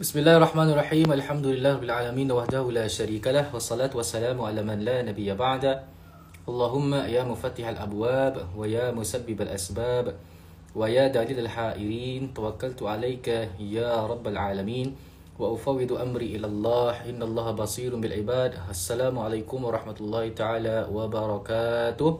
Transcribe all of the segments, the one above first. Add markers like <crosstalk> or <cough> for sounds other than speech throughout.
Bismillahirrahmanirrahim. Alhamdulillah rabbil alamin wahdahu la syarikalah wassalatu wassalamu ala man la nabiyya ba'da. Allahumma ya mufattihal abwab wa ya musabbibal asbab wa ya dalilal hairin tawakkaltu alayka ya rabbal alamin wa ufawwidu amri ila Allah inna Allah basirun bil ibad. Assalamualaikum warahmatullahi taala wabarakatuh.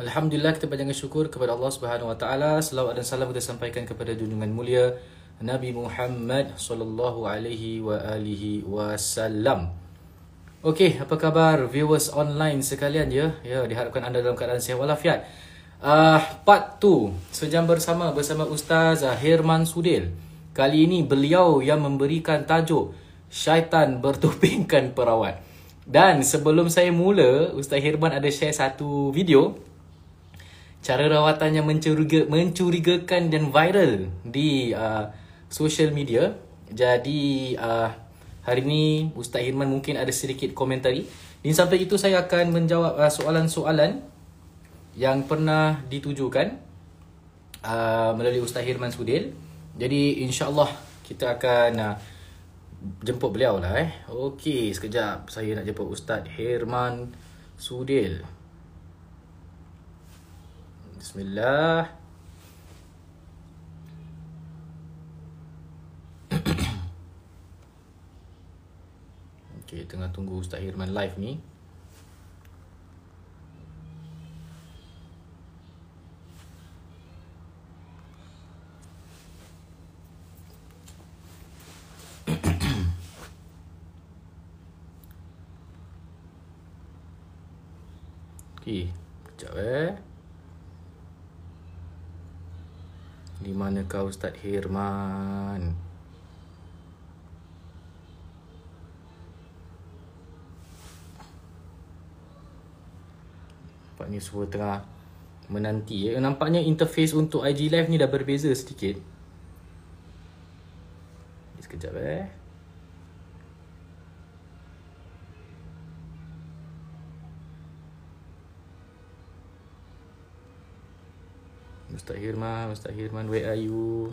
Alhamdulillah kita panjangkan syukur kepada Allah Subhanahu wa taala. Selawat dan salam kita sampaikan kepada junjungan mulia Nabi Muhammad sallallahu alaihi wa alihi wasallam. Okey, apa khabar viewers online sekalian ya? Ya, diharapkan anda dalam keadaan sihat walafiat. Uh, part 2 sejam bersama bersama Ustaz Herman Sudil. Kali ini beliau yang memberikan tajuk Syaitan bertopengkan perawat. Dan sebelum saya mula, Ustaz Herman ada share satu video cara rawatannya mencuriga, mencurigakan dan viral di uh, social media. Jadi uh, hari ini Ustaz Hirman mungkin ada sedikit komentari. Di samping itu saya akan menjawab uh, soalan-soalan yang pernah ditujukan uh, melalui Ustaz Hirman Sudil. Jadi insya-Allah kita akan uh, jemput beliau lah eh. Okey, sekejap saya nak jemput Ustaz Hirman Sudil. Bismillah. <coughs> Okay, tengah tunggu Ustaz Hirman live ni. <coughs> Okay, kejap eh. Di manakah Ustaz Hirman? Nampaknya semua tengah menanti ya. Nampaknya interface untuk IG Live ni dah berbeza sedikit. Sekejap eh. Ustaz Hirman, Ustaz Hirman, where are you?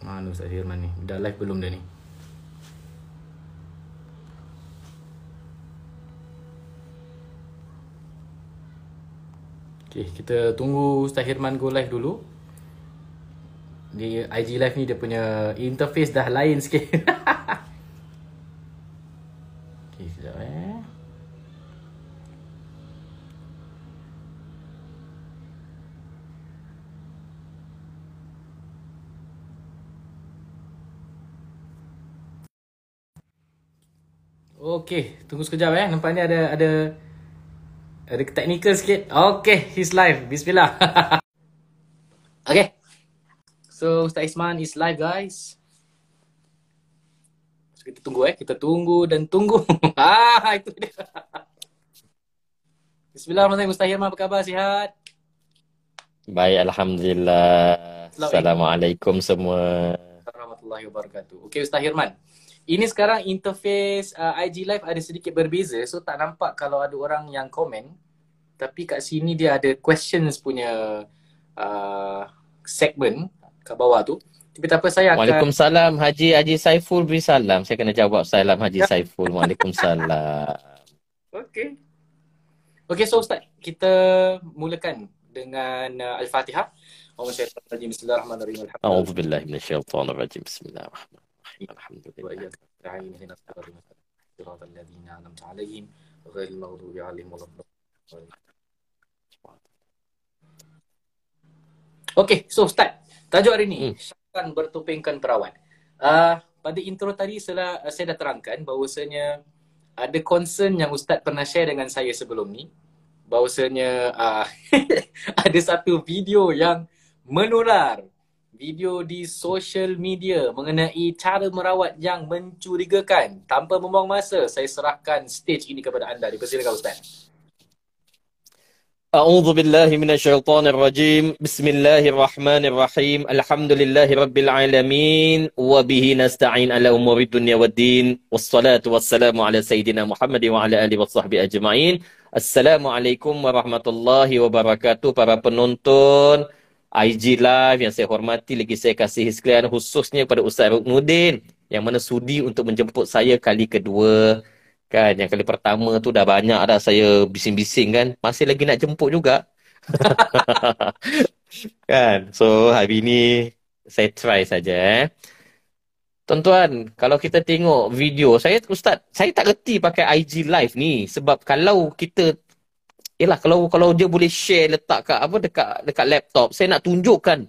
Mana Ustaz Hirman ni? Dah live belum dah ni? Okay, kita tunggu Ustaz Hirman go live dulu. Di IG live ni dia punya interface dah lain sikit. <laughs> okay, sekejap eh. Okay, tunggu sekejap eh. Nampaknya ada ada ada technical sikit. Okay, he's live. Bismillah. <laughs> okay. So, Ustaz Isman is live, guys. So, kita tunggu eh. Kita tunggu dan tunggu. <laughs> ah, itu dia. Bismillahirrahmanirrahim. Ustaz Hirman, apa khabar? Sihat? Baik, Alhamdulillah. Assalamualaikum semua. Warahmatullahi wabarakatuh. Okay, Ustaz Hirman. Ini sekarang interface uh, IG Live ada sedikit berbeza so tak nampak kalau ada orang yang komen tapi kat sini dia ada questions punya uh, segment kat bawah tu. Tapi tak apa saya akan Waalaikumsalam Haji Haji Saiful beri salam. Saya kena jawab salam Haji ya. Saiful. Waalaikumsalam. <laughs> Okey. Okey so Ustaz, kita mulakan dengan uh, Al-Fatihah. Bismillahirrahmanirrahim. A'udzu billahi minasyaitonir rajim. Bismillahirrahmanirrahim. الحمد لله وإياك نستعين اهدنا الصراط صراط الذين أنعمت عليهم غير المغضوب عليهم ولا Okay, so start. Tajuk hari ni, hmm. syaitan bertopengkan perawat. Uh, pada intro tadi saya, saya dah terangkan bahawasanya ada concern yang Ustaz pernah share dengan saya sebelum ni. Bahawasanya uh, <laughs> ada satu video yang menular video di social media mengenai cara merawat yang mencurigakan. Tanpa membuang masa, saya serahkan stage ini kepada anda. Dipersilakan Ustaz. أعوذ بالله من الشيطان الرجيم بسم الله الرحمن الرحيم الحمد لله رب العالمين وبه نستعين على أمور الدنيا والدين والصلاة والسلام على سيدنا محمد وعلى آله وصحبه أجمعين السلام عليكم ورحمة الله وبركاته para penonton IG Live yang saya hormati lagi saya kasih sekalian khususnya pada Ustaz Ruknudin yang mana sudi untuk menjemput saya kali kedua Kan yang kali pertama tu dah banyak dah saya bising-bising kan. Masih lagi nak jemput juga. <laughs> kan. So hari ni saya try saja eh. Tuan-tuan, kalau kita tengok video, saya ustaz, saya tak reti pakai IG live ni sebab kalau kita Yalah kalau kalau dia boleh share letak kat apa dekat dekat laptop, saya nak tunjukkan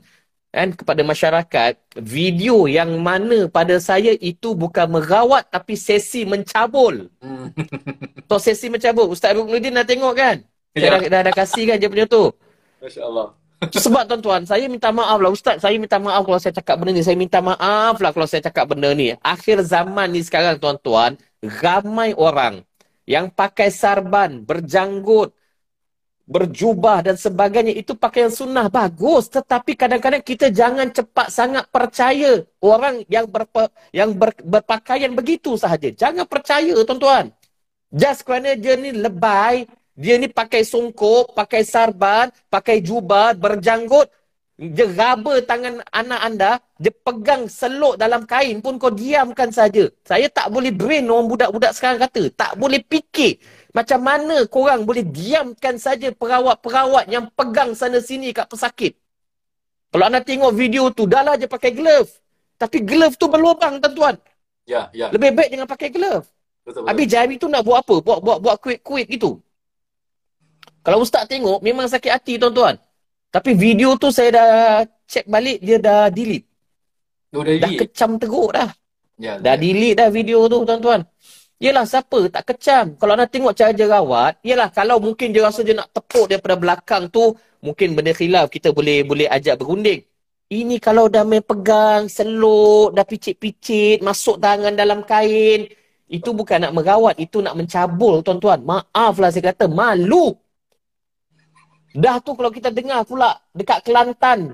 kan kepada masyarakat video yang mana pada saya itu bukan merawat tapi sesi mencabul. Hmm. So sesi mencabul. Ustaz Ruknuddin dah tengok kan? Ya. Saya dah, dah, dah kasih kan dia punya tu. Masya-Allah. Sebab tuan-tuan, saya minta maaf lah Ustaz, saya minta maaf kalau saya cakap benda ni. Saya minta maaf lah kalau saya cakap benda ni. Akhir zaman ni sekarang tuan-tuan, ramai orang yang pakai sarban, berjanggut, berjubah dan sebagainya itu pakaian sunnah bagus. Tetapi kadang-kadang kita jangan cepat sangat percaya orang yang berpe, yang ber, berpakaian begitu sahaja. Jangan percaya tuan-tuan. Just kerana dia ni lebay dia ni pakai songkok pakai sarban pakai jubah berjanggut dia raba tangan anak anda dia pegang seluk dalam kain pun kau diamkan saja. Saya tak boleh brain orang budak-budak sekarang kata tak boleh fikir macam mana korang boleh diamkan saja perawat-perawat yang pegang sana sini kat pesakit? Kalau anda tengok video tu, dah lah je pakai glove. Tapi glove tu berlubang, tuan-tuan. Ya, ya. Lebih baik jangan pakai glove. Betul, betul. Habis jari tu nak buat apa? Buat buat buat kuit-kuit gitu. Kalau ustaz tengok, memang sakit hati, tuan-tuan. Tapi video tu saya dah check balik, dia dah delete. Oh, dah, dah kecam teruk dah. Ya, dah delete dah video tu, tuan-tuan. Yelah siapa tak kecam. Kalau anda tengok cara dia rawat, yelah kalau mungkin dia rasa dia nak tepuk daripada belakang tu, mungkin benda khilaf kita boleh boleh ajak berunding. Ini kalau dah main pegang, seluk, dah picit-picit, masuk tangan dalam kain, itu bukan nak merawat, itu nak mencabul tuan-tuan. Maaflah saya kata, malu. Dah tu kalau kita dengar pula dekat Kelantan.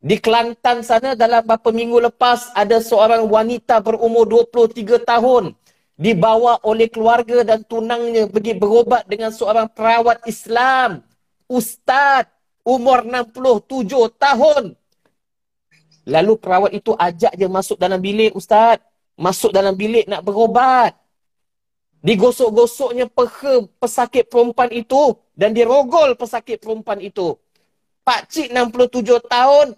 Di Kelantan sana dalam beberapa minggu lepas ada seorang wanita berumur 23 tahun dibawa oleh keluarga dan tunangnya pergi berobat dengan seorang perawat Islam. Ustaz, umur 67 tahun. Lalu perawat itu ajak dia masuk dalam bilik, Ustaz. Masuk dalam bilik nak berobat. Digosok-gosoknya peha pesakit perempuan itu dan dirogol pesakit perempuan itu. Pak Cik 67 tahun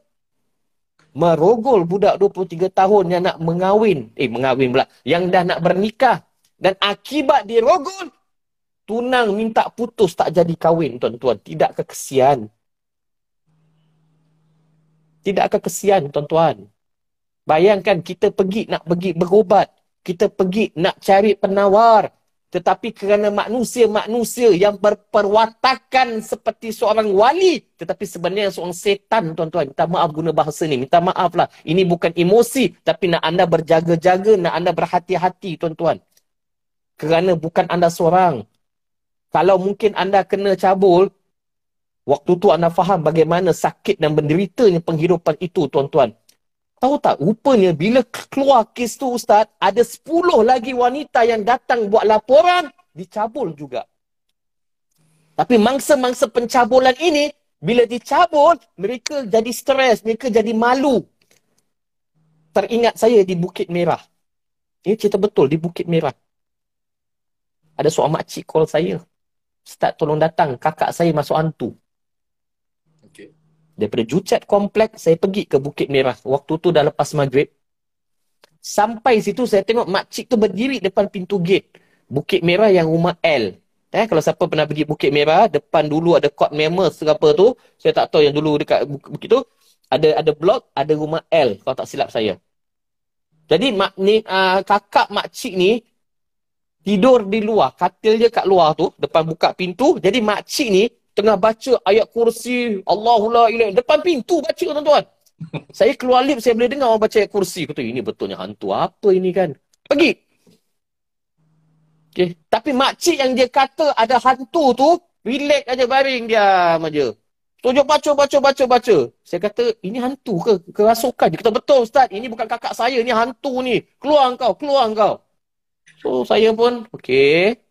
merogol budak 23 tahun yang nak mengawin. Eh, mengawin pula. Yang dah nak bernikah. Dan akibat dirogol, tunang minta putus tak jadi kahwin, tuan-tuan. Tidak kekesian. Tidak kekesian, tuan-tuan. Bayangkan kita pergi nak pergi berobat. Kita pergi nak cari penawar. Tetapi kerana manusia-manusia yang berperwatakan seperti seorang wali. Tetapi sebenarnya seorang setan tuan-tuan. Minta maaf guna bahasa ni. Minta maaf lah. Ini bukan emosi. Tapi nak anda berjaga-jaga. Nak anda berhati-hati tuan-tuan. Kerana bukan anda seorang. Kalau mungkin anda kena cabul. Waktu tu anda faham bagaimana sakit dan menderitanya penghidupan itu tuan-tuan. Tahu tak, rupanya bila keluar kes tu Ustaz, ada 10 lagi wanita yang datang buat laporan, dicabul juga. Tapi mangsa-mangsa pencabulan ini, bila dicabul, mereka jadi stres, mereka jadi malu. Teringat saya di Bukit Merah. Ini cerita betul, di Bukit Merah. Ada seorang makcik call saya. Ustaz tolong datang, kakak saya masuk hantu. Daripada Jucat Komplek, saya pergi ke Bukit Merah. Waktu tu dah lepas maghrib. Sampai situ, saya tengok makcik tu berdiri depan pintu gate. Bukit Merah yang rumah L. Eh, kalau siapa pernah pergi Bukit Merah, depan dulu ada court members ke apa tu. Saya tak tahu yang dulu dekat bukit tu. Ada ada blok, ada rumah L kalau tak silap saya. Jadi mak, ni, uh, kakak makcik ni tidur di luar. Katil dia kat luar tu, depan buka pintu. Jadi makcik ni tengah baca ayat kursi Allahullah ilaih depan pintu baca tuan-tuan <laughs> saya keluar lift saya boleh dengar orang baca ayat kursi kata ini betulnya hantu apa ini kan pergi okay. tapi makcik yang dia kata ada hantu tu Relax aja baring diam aja. Tunjuk baca, baca, baca, baca. Saya kata, ini hantu ke? Kerasukan. Dia kata, betul Ustaz. Ini bukan kakak saya. Ini hantu ni. Keluar kau, keluar kau. So, saya pun, okay.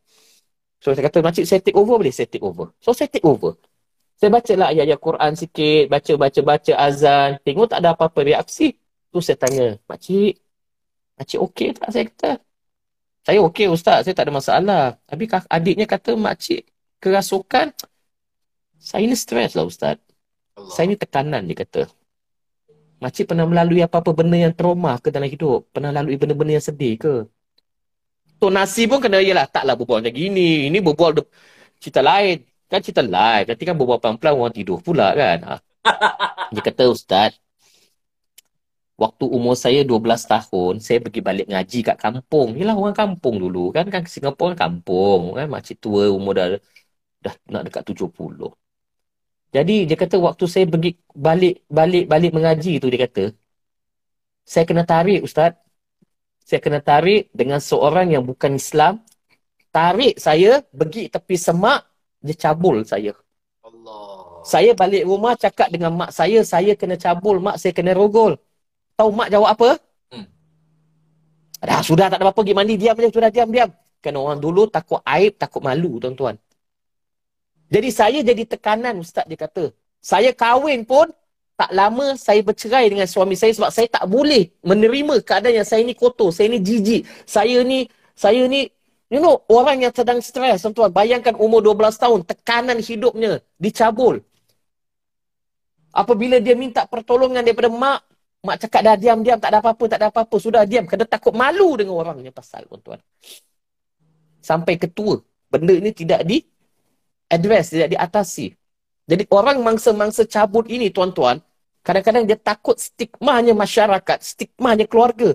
So, saya kata, makcik saya take over boleh? Saya take over. So, saya take over. Saya baca lah ayat-ayat Quran sikit. Baca, baca, baca azan. Tengok tak ada apa-apa reaksi. Tu saya tanya, makcik, makcik okey tak? Saya kata, saya okey Ustaz. Saya tak ada masalah. Tapi adiknya kata, makcik kerasukan saya ni stres lah Ustaz. Allah. Saya ni tekanan dia kata. Makcik pernah melalui apa-apa benda yang trauma ke dalam hidup? Pernah lalui benda-benda yang sedih ke? Tok nasi pun kena ialah taklah berbual macam gini. Ini berbual de- cerita lain. Kan cerita lain. Nanti kan berbual pelan-pelan orang tidur pula kan. Ha. <laughs> Dia kata Ustaz. Waktu umur saya 12 tahun, saya pergi balik ngaji kat kampung. Yalah orang kampung dulu kan. Kan Singapura kan kampung. Kan? Makcik tua umur dah, dah nak dekat 70. Jadi dia kata waktu saya pergi balik balik balik mengaji tu dia kata saya kena tarik ustaz. Saya kena tarik dengan seorang yang bukan Islam. Tarik saya pergi tepi semak dia cabul saya. Allah. Saya balik rumah cakap dengan mak saya saya kena cabul mak saya kena rogol. Tahu mak jawab apa? Hmm. Dah sudah tak ada apa-apa pergi mandi diam aja sudah diam diam. Kan orang dulu takut aib takut malu tuan-tuan. Jadi saya jadi tekanan ustaz dia kata. Saya kahwin pun tak lama saya bercerai dengan suami saya sebab saya tak boleh menerima keadaan yang saya ni kotor, saya ni jijik, saya ni saya ni you know orang yang sedang stres tuan bayangkan umur 12 tahun tekanan hidupnya dicabul. Apabila dia minta pertolongan daripada mak, mak cakap dah diam-diam tak ada apa-apa, tak ada apa-apa, sudah diam kerana takut malu dengan orangnya pasal tuan-tuan. Sampai ketua, benda ini tidak di address, tidak diatasi. Jadi orang mangsa-mangsa cabut ini tuan-tuan, kadang-kadang dia takut stigmanya masyarakat, stigmanya keluarga.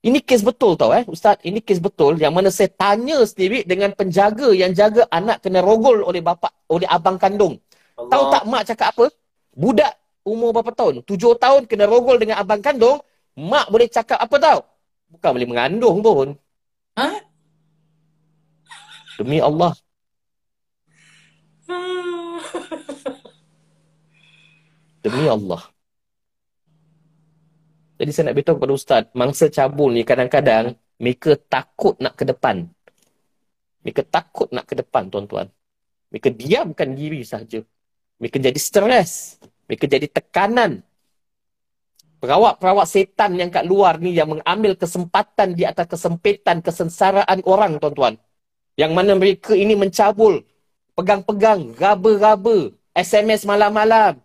Ini kes betul tau eh, Ustaz. Ini kes betul yang mana saya tanya sendiri dengan penjaga yang jaga anak kena rogol oleh bapa, oleh abang kandung. Allah. Tahu tak mak cakap apa? Budak umur berapa tahun? Tujuh tahun kena rogol dengan abang kandung. Mak boleh cakap apa tau? Bukan boleh mengandung pun. Ha? Demi Allah. <laughs> Demi Allah. Jadi saya nak beritahu kepada Ustaz, mangsa cabul ni kadang-kadang mereka takut nak ke depan. Mereka takut nak ke depan, tuan-tuan. Mereka diamkan diri saja. Mereka jadi stres. Mereka jadi tekanan. Perawat-perawat setan yang kat luar ni yang mengambil kesempatan di atas kesempitan, kesensaraan orang, tuan-tuan. Yang mana mereka ini mencabul, pegang-pegang, raba-raba, SMS malam-malam,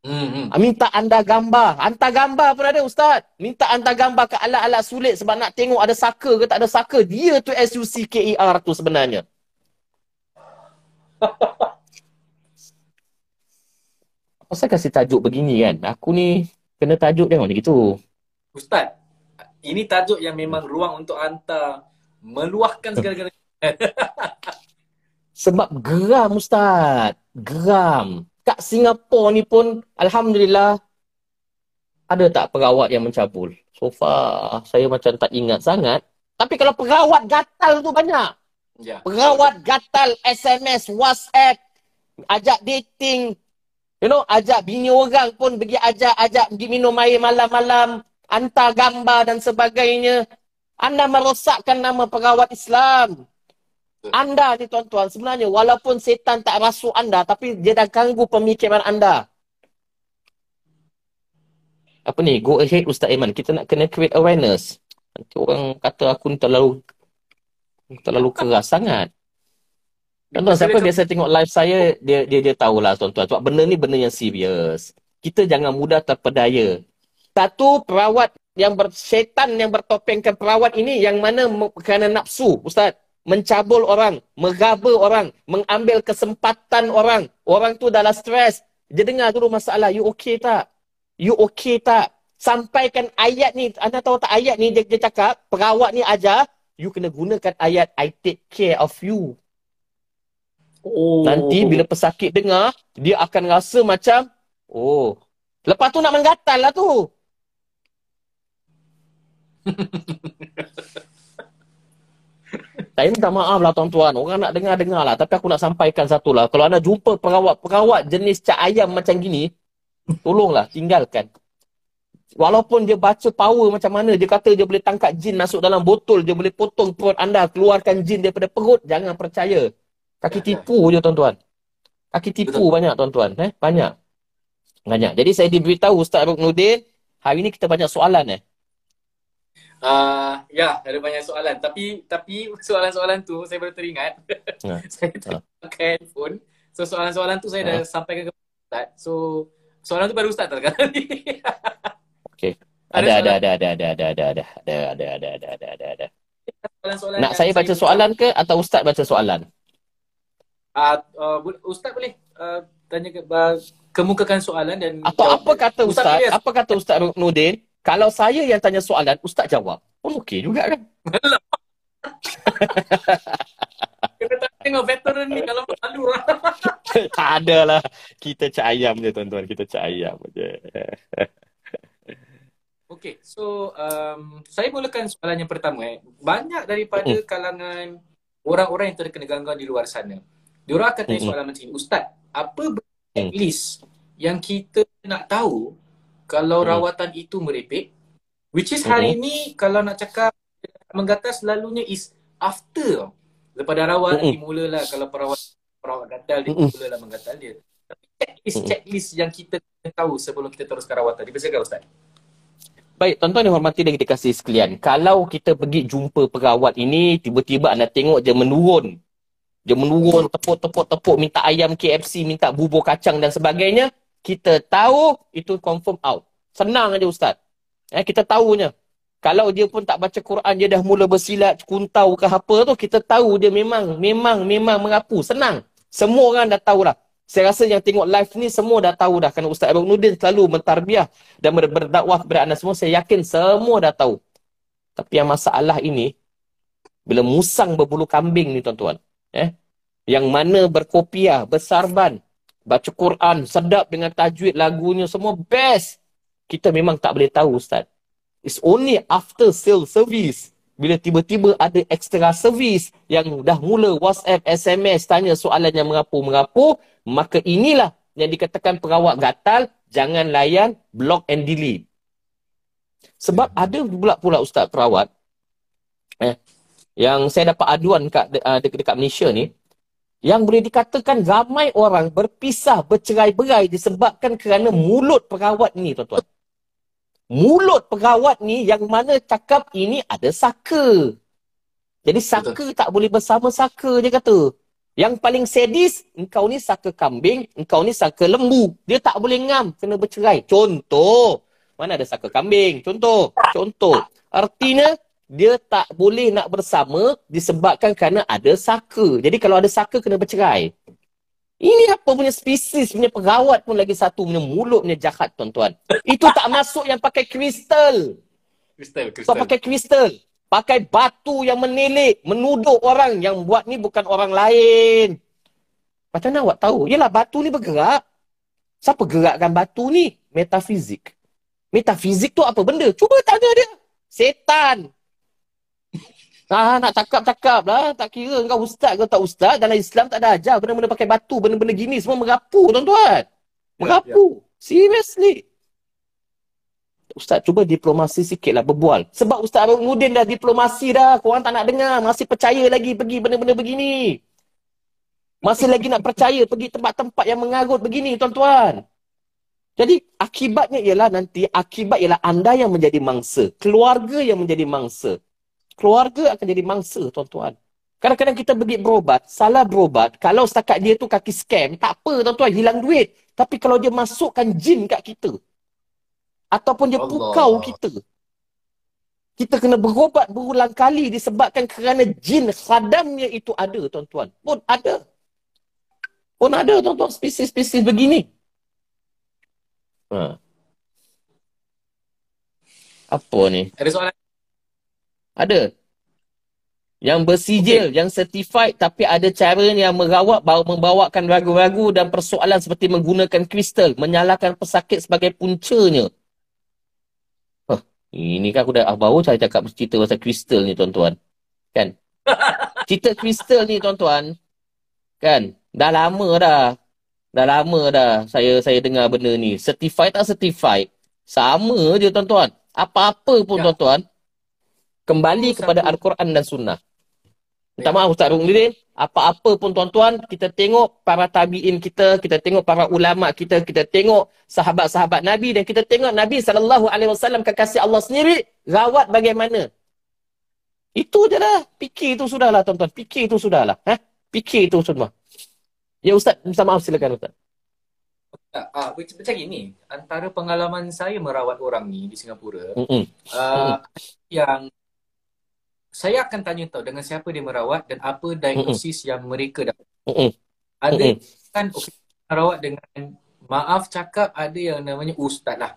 Hmm, hmm. Minta anda gambar. Hantar gambar pun ada Ustaz. Minta hantar gambar ke alat-alat sulit sebab nak tengok ada saka ke tak ada saka. Dia tu S-U-C-K-E-R tu sebenarnya. <laughs> Apa saya kasih tajuk begini kan? Aku ni kena tajuk tengok ni gitu. Ustaz, ini tajuk yang memang ruang untuk hantar meluahkan segala-galanya. sebab geram Ustaz. Geram kat Singapura ni pun Alhamdulillah ada tak perawat yang mencabul? So far saya macam tak ingat sangat. Tapi kalau perawat gatal tu banyak. Ya. Perawat gatal SMS, WhatsApp, ajak dating. You know, ajak bini orang pun pergi ajak, ajak pergi minum air malam-malam, hantar gambar dan sebagainya. Anda merosakkan nama perawat Islam. Anda ni tuan-tuan sebenarnya walaupun setan tak rasuk anda tapi dia dah ganggu pemikiran anda. Apa ni? Go ahead Ustaz Iman. Kita nak kena create awareness. Nanti orang kata aku ni terlalu terlalu keras sangat. Tuan-tuan, siapa biasa tengok live saya, dia dia dia tahulah tuan-tuan. Sebab benda ni benda yang serius. Kita jangan mudah terpedaya. Satu perawat yang bersetan yang bertopengkan perawat ini yang mana kerana nafsu, Ustaz mencabul orang, meraba orang, mengambil kesempatan orang. Orang tu dalam stres. Dia dengar dulu masalah, you okay tak? You okay tak? Sampaikan ayat ni, anda tahu tak ayat ni dia, dia cakap, perawat ni ajar, you kena gunakan ayat, I take care of you. Oh. Nanti bila pesakit dengar, dia akan rasa macam, oh. Lepas tu nak menggatal lah tu. <laughs> Saya minta maaf lah tuan-tuan. Orang nak dengar-dengar lah. Tapi aku nak sampaikan satu lah. Kalau anda jumpa perawat-perawat jenis cak ayam macam gini, tolonglah tinggalkan. Walaupun dia baca power macam mana, dia kata dia boleh tangkap jin masuk dalam botol, dia boleh potong perut anda, keluarkan jin daripada perut, jangan percaya. Kaki tipu je tuan-tuan. Kaki tipu Betul. banyak tuan-tuan. Eh? Banyak. Banyak. Jadi saya diberitahu Ustaz Ruknudin, hari ni kita banyak soalan eh. Uh, ya, ada banyak soalan. Tapi tapi soalan-soalan tu saya baru teringat. Ya. saya tak pakai handphone. So soalan-soalan tu saya dah ya. sampaikan ke Ustaz. So soalan tu baru Ustaz tak kan? Okey. Ada ada ada ada ada ada ada ada ada ada ada ada ada ada ada. Nak saya baca soalan ke atau ustaz baca soalan? Ah uh, uh, ustaz boleh uh, tanya ke uh, kemukakan soalan dan Atau apa kata ustaz? ustaz apa kata ustaz Nudin? Kalau saya yang tanya soalan, ustaz jawab. Pun oh, okey juga kan? <laughs> Kena tengok veteran ni kalau malu lah. <laughs> tak ada lah. Kita cak ayam je tuan-tuan. Kita cak ayam je. <laughs> Okay, so um, saya mulakan soalan yang pertama. Eh. Banyak daripada mm. kalangan orang-orang yang terkena gangguan di luar sana. Diorang akan tanya soalan macam ni. Ustaz, apa checklist mm. yang kita nak tahu kalau mm. rawatan itu merepek? Which is hari mm. ni kalau nak cakap menggatal selalunya is after. Lepas dah rawat, mm. dimulalah kalau perawat perawat gatal, dia mm. mulalah menggatal dia. Tapi checklist, mm. checklist yang kita tahu sebelum kita teruskan rawatan. Dipersilakan Ustaz. Baik, tuan-tuan yang hormati dan kita kasih sekalian. Kalau kita pergi jumpa perawat ini, tiba-tiba anda tengok dia menurun. Dia menurun, tepuk-tepuk-tepuk, minta ayam KFC, minta bubur kacang dan sebagainya. Kita tahu itu confirm out. Senang aja Ustaz. Eh, kita tahunya. Kalau dia pun tak baca Quran, dia dah mula bersilat, kuntau ke apa tu, kita tahu dia memang, memang, memang mengapu. Senang. Semua orang dah tahu lah. Saya rasa yang tengok live ni semua dah tahu dah. Kerana Ustaz Abang Nudin selalu mentarbiah dan berdakwah kepada anda semua. Saya yakin semua dah tahu. Tapi yang masalah ini, bila musang berbulu kambing ni tuan-tuan. Eh, yang mana berkopiah, bersarban, baca Quran, sedap dengan tajwid lagunya, semua best. Kita memang tak boleh tahu Ustaz. It's only after sale service bila tiba-tiba ada extra service yang dah mula WhatsApp, SMS tanya soalan yang merapu-merapu, maka inilah yang dikatakan perawat gatal, jangan layan, block and delete. Sebab hmm. ada pula pula ustaz perawat eh, yang saya dapat aduan dekat, uh, dekat Malaysia ni, yang boleh dikatakan ramai orang berpisah, bercerai-berai disebabkan kerana mulut perawat ni tuan-tuan mulut perawat ni yang mana cakap ini ada saka. Jadi saka Betul. tak boleh bersama saka dia kata. Yang paling sadis, engkau ni saka kambing, engkau ni saka lembu. Dia tak boleh ngam, kena bercerai. Contoh, mana ada saka kambing? Contoh, contoh. Artinya, dia tak boleh nak bersama disebabkan kerana ada saka. Jadi kalau ada saka, kena bercerai. Ini apa punya spesies punya perawat pun lagi satu punya mulut punya jahat tuan-tuan. Itu tak masuk yang pakai kristal. Kristal, kristal. Tak pakai kristal. Pakai batu yang menilik, menuduh orang yang buat ni bukan orang lain. Macam mana awak tahu? Yalah batu ni bergerak. Siapa gerakkan batu ni? Metafizik. Metafizik tu apa benda? Cuba tanya dia. Setan. Ah, nak cakap-cakap lah. Tak kira kau ustaz ke tak ustaz. Dalam Islam tak ada ajar benda-benda pakai batu. Benda-benda gini semua merapu tuan-tuan. Merapu. Ya, ya. Seriously. Ustaz cuba diplomasi sikit lah berbual. Sebab Ustaz Abang Nudin dah diplomasi dah. Korang tak nak dengar. Masih percaya lagi pergi benda-benda begini. Masih lagi nak percaya pergi tempat-tempat yang mengarut begini tuan-tuan. Jadi akibatnya ialah nanti akibat ialah anda yang menjadi mangsa. Keluarga yang menjadi mangsa keluarga akan jadi mangsa tuan-tuan. Kadang-kadang kita pergi berobat, salah berobat, kalau setakat dia tu kaki scam, tak apa tuan-tuan, hilang duit. Tapi kalau dia masukkan jin kat kita, ataupun dia Allah. pukau kita, kita kena berobat berulang kali disebabkan kerana jin khadamnya itu ada tuan-tuan. Pun ada. Pun ada tuan-tuan spesies-spesies begini. Ha. Apa ni? Ada soalan ada. Yang bersijil, okay. yang certified tapi ada cara yang merawat bahawa membawakan ragu-ragu dan persoalan seperti menggunakan kristal, menyalakan pesakit sebagai puncanya. Huh, ini kan aku dah ah, baru saya cakap cerita pasal kristal ni tuan-tuan. Kan? <laughs> Cerita kristal ni tuan-tuan. Kan? Dah lama dah. Dah lama dah saya saya dengar benda ni. Certified tak certified. Sama je tuan-tuan. Apa-apa pun ya. tuan-tuan. Kembali itu kepada Al-Quran dan Sunnah. Minta ya. maaf Ustaz Rungdin. Apa-apa pun tuan-tuan, kita tengok para tabi'in kita, kita tengok para ulama kita, kita tengok sahabat-sahabat Nabi dan kita tengok Nabi SAW kekasih Allah sendiri rawat bagaimana. Itu je lah. Fikir itu sudahlah tuan-tuan. Fikir itu sudahlah. Ha? Fikir itu semua. Ya Ustaz, minta maaf silakan Ustaz. Ah, macam ini, antara pengalaman saya merawat orang ni di Singapura, mm-hmm. uh, yang saya akan tanya tahu dengan siapa dia merawat dan apa diagnosis mm-hmm. yang mereka dapat. Mm-hmm. Ada mm-hmm. kan okay, merawat dengan maaf cakap ada yang namanya ustaz lah.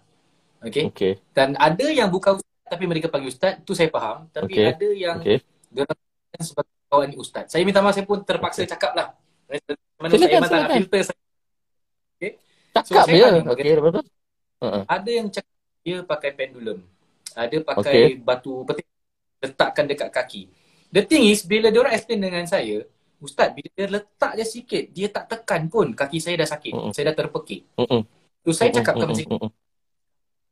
Okay? okay. Dan ada yang bukan ustaz tapi mereka panggil ustaz, tu saya faham. Tapi okay. ada yang okay. dia sebagai kawan ni ustaz. Saya minta maaf saya pun terpaksa okay. cakap lah. Mana silakan, saya memang tak filter saya. Okay. Cakap so, je. Okay, betul. Uh-huh. Ada yang cakap dia pakai pendulum. Ada pakai okay. batu peti letakkan dekat kaki. The thing is, bila dia orang explain dengan saya, Ustaz, bila dia letak je sikit, dia tak tekan pun kaki saya dah sakit. Uh-uh. Saya dah terpekik. Uh-uh. So, saya cakap macam uh-uh.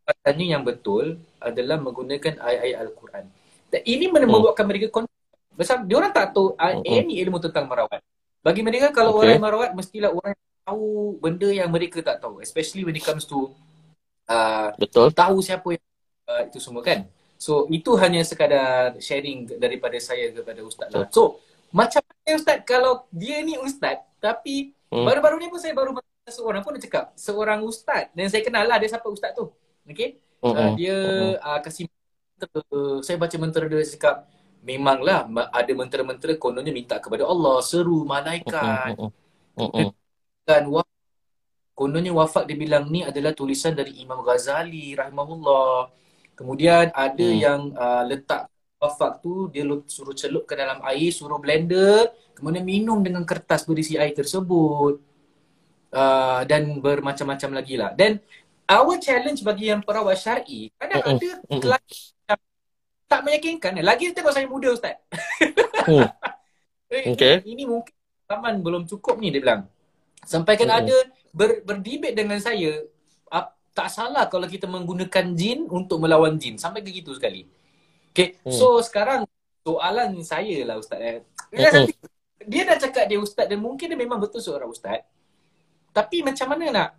Katanya yang betul adalah menggunakan ayat-ayat Al-Quran. Dan ini mana uh-uh. membuatkan mereka konflik. Sebab dia orang tak tahu uh-uh. ini ilmu tentang merawat. Bagi mereka kalau okay. orang yang merawat mestilah orang tahu benda yang mereka tak tahu. Especially when it comes to uh, Betul. tahu siapa yang uh, itu semua kan. So itu hanya sekadar sharing daripada saya kepada Ustaz lah. So macam mana Ustaz kalau dia ni Ustaz tapi hmm. baru-baru ni pun saya baru seorang pun dia cakap seorang Ustaz dan saya kenal lah dia siapa Ustaz tu. Okay. Uh, uh-huh. dia uh, kasih saya baca mentera dia cakap memanglah ada mentera-mentera kononnya minta kepada Allah, seru malaikat. Dan wafat, kononnya wafat dia bilang ni adalah tulisan dari Imam Ghazali rahimahullah. Kemudian ada hmm. yang uh, letak wafat tu dia suruh celup ke dalam air, suruh blender, kemudian minum dengan kertas berisi air tersebut. Uh, dan bermacam-macam lagi lah. Dan our challenge bagi yang perawat syar'i, kadang uh-uh. ada uh-uh tak meyakinkan. Lagi tengok saya muda Ustaz. Hmm. <laughs> eh, okay. Ini, ini mungkin zaman belum cukup ni dia bilang. Sampaikan hmm. ada ber, berdebate dengan saya. Tak salah kalau kita menggunakan jin untuk melawan jin. Sampai ke gitu sekali. Okay. Hmm. So sekarang soalan saya lah Ustaz. Eh. Hmm. Dia dah cakap dia Ustaz dan mungkin dia memang betul seorang Ustaz. Tapi macam mana nak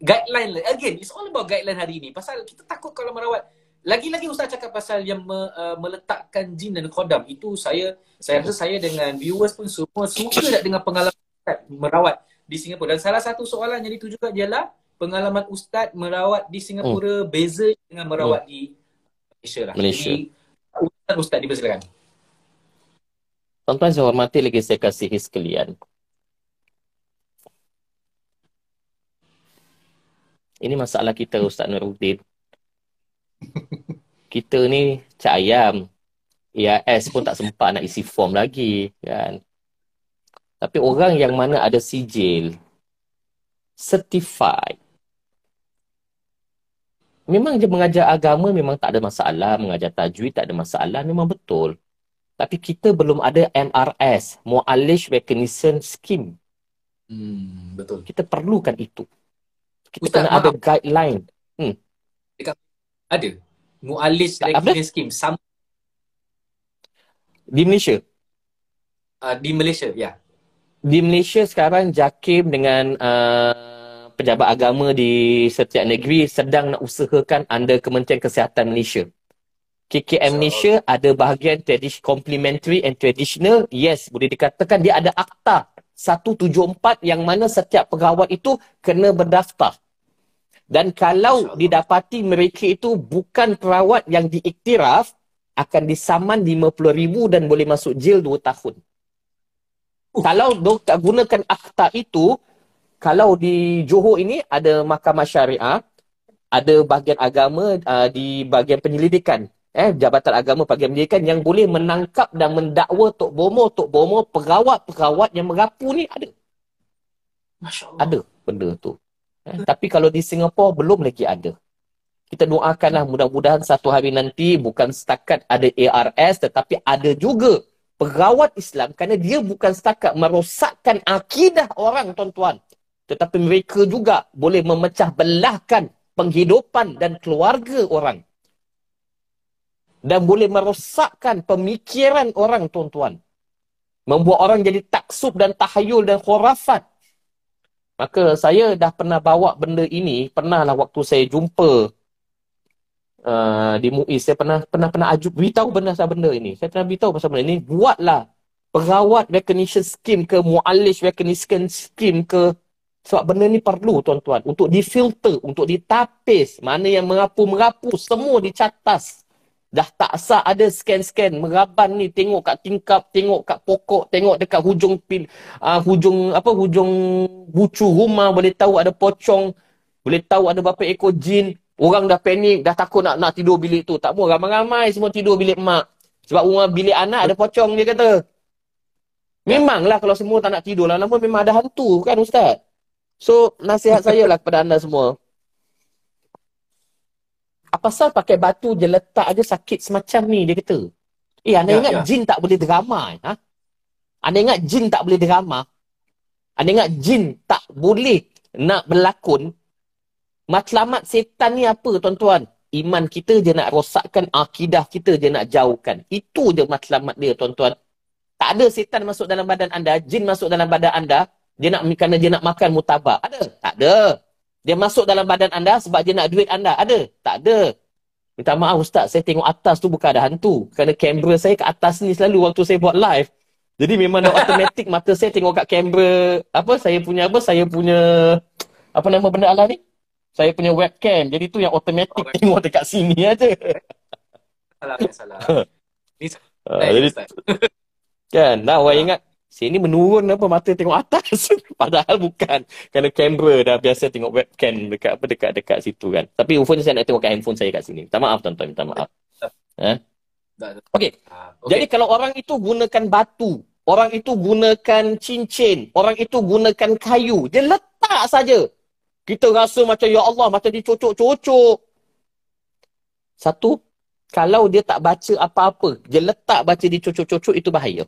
guideline lah. Again, it's all about guideline hari ni. Pasal kita takut kalau merawat lagi-lagi Ustaz cakap pasal yang me, uh, meletakkan jin dan kodam. Itu saya, saya rasa saya dengan viewers pun semua suka tak dengan pengalaman Ustaz merawat di Singapura. Dan salah satu soalan yang itu juga ialah pengalaman Ustaz merawat di Singapura hmm. beza dengan merawat hmm. di Malaysia lah. Malaysia. Jadi, Ustaz, Ustaz dipersilakan. Tuan-tuan saya hormati lagi saya kasih sekalian. Ini masalah kita Ustaz Nuruddin <laughs> kita ni cak ayam. AIS pun tak sempat nak isi form lagi kan. Tapi orang yang mana ada sijil certified Memang dia mengajar agama memang tak ada masalah, mengajar tajwid tak ada masalah, memang betul. Tapi kita belum ada MRS, Mu'alish Recognition Scheme. Hmm, betul. Kita perlukan itu. Kita Ustaz, kena maaf. ada guideline. Hmm. Ada. Mu'alis Recognition Scheme. Sama. Di Malaysia? Uh, di Malaysia, ya. Di Malaysia sekarang JAKIM dengan uh, pejabat agama di setiap negeri sedang nak usahakan under Kementerian Kesihatan Malaysia. KKM so, Malaysia ada bahagian tradisi complementary and traditional. Yes, boleh dikatakan dia ada akta 174 yang mana setiap pegawai itu kena berdaftar. Dan kalau didapati mereka itu bukan perawat yang diiktiraf, akan disaman RM50,000 dan boleh masuk jail 2 tahun. Uh. Kalau doktor gunakan akta itu, kalau di Johor ini ada mahkamah syariah, ada bahagian agama uh, di bahagian penyelidikan. Eh, Jabatan Agama Bahagian Pendidikan yang boleh menangkap dan mendakwa Tok Bomo, Tok Bomo, perawat-perawat yang merapu ni ada. Masya Allah. Ada benda tu. Eh, tapi kalau di Singapura belum lagi ada. Kita doakanlah mudah-mudahan satu hari nanti bukan setakat ada ARS tetapi ada juga perawat Islam kerana dia bukan setakat merosakkan akidah orang tuan-tuan. Tetapi mereka juga boleh memecah belahkan penghidupan dan keluarga orang. Dan boleh merosakkan pemikiran orang tuan-tuan. Membuat orang jadi taksub dan tahayul dan khurafat. Maka saya dah pernah bawa benda ini, pernahlah waktu saya jumpa uh, di MUIS saya pernah pernah pernah aju beritahu benda pasal benda ini. Saya pernah beritahu pasal benda ini. Buatlah perawat recognition scheme ke mualish recognition scheme ke sebab benda ni perlu tuan-tuan untuk difilter, untuk ditapis, mana yang merapu-merapu semua dicatas. Dah tak sah ada scan-scan meraban ni tengok kat tingkap, tengok kat pokok, tengok dekat hujung pil, uh, hujung apa hujung bucu rumah boleh tahu ada pocong, boleh tahu ada berapa ekor jin, Orang dah panik, dah takut nak nak tidur bilik tu. Tak mau ramai-ramai semua tidur bilik mak. Sebab rumah bilik anak ada pocong dia kata. Memanglah kalau semua tak nak tidur lah. Namun memang ada hantu kan Ustaz? So, nasihat saya lah kepada anda semua. Apa sal pakai batu je letak aja sakit semacam ni dia kata. Eh, anda ya, ingat ya. jin tak boleh drama? Ha? Anda ingat jin tak boleh drama? Anda ingat jin tak boleh nak berlakon Matlamat setan ni apa tuan-tuan? Iman kita je nak rosakkan, akidah kita je nak jauhkan. Itu je matlamat dia tuan-tuan. Tak ada setan masuk dalam badan anda, jin masuk dalam badan anda, dia nak kerana dia nak makan mutabak. Ada? Tak ada. Dia masuk dalam badan anda sebab dia nak duit anda. Ada? Tak ada. Minta maaf Ustaz, saya tengok atas tu bukan ada hantu. Kerana kamera saya ke atas ni selalu waktu saya buat live. Jadi memang dah automatic mata saya tengok kat kamera, apa, saya punya apa, saya punya, apa nama benda Allah ni? saya punya webcam. Jadi tu yang automatic oh, tengok dekat sini aja. Salah, salah. <laughs> Ni uh, jadi, <laughs> kan, dah awak ingat sini menurun apa mata tengok atas. <laughs> Padahal bukan. Kerana kamera dah biasa tengok webcam dekat apa dekat dekat situ kan. Tapi phone saya nak tengok kat handphone saya kat sini. Minta maaf tuan-tuan, minta maaf. Eh? Okey. Ah, okay. Jadi kalau orang itu gunakan batu, orang itu gunakan cincin, orang itu gunakan kayu, dia letak saja kita rasa macam ya Allah macam dicocok-cocok. Satu, kalau dia tak baca apa-apa, dia letak baca dicocok-cocok itu bahaya.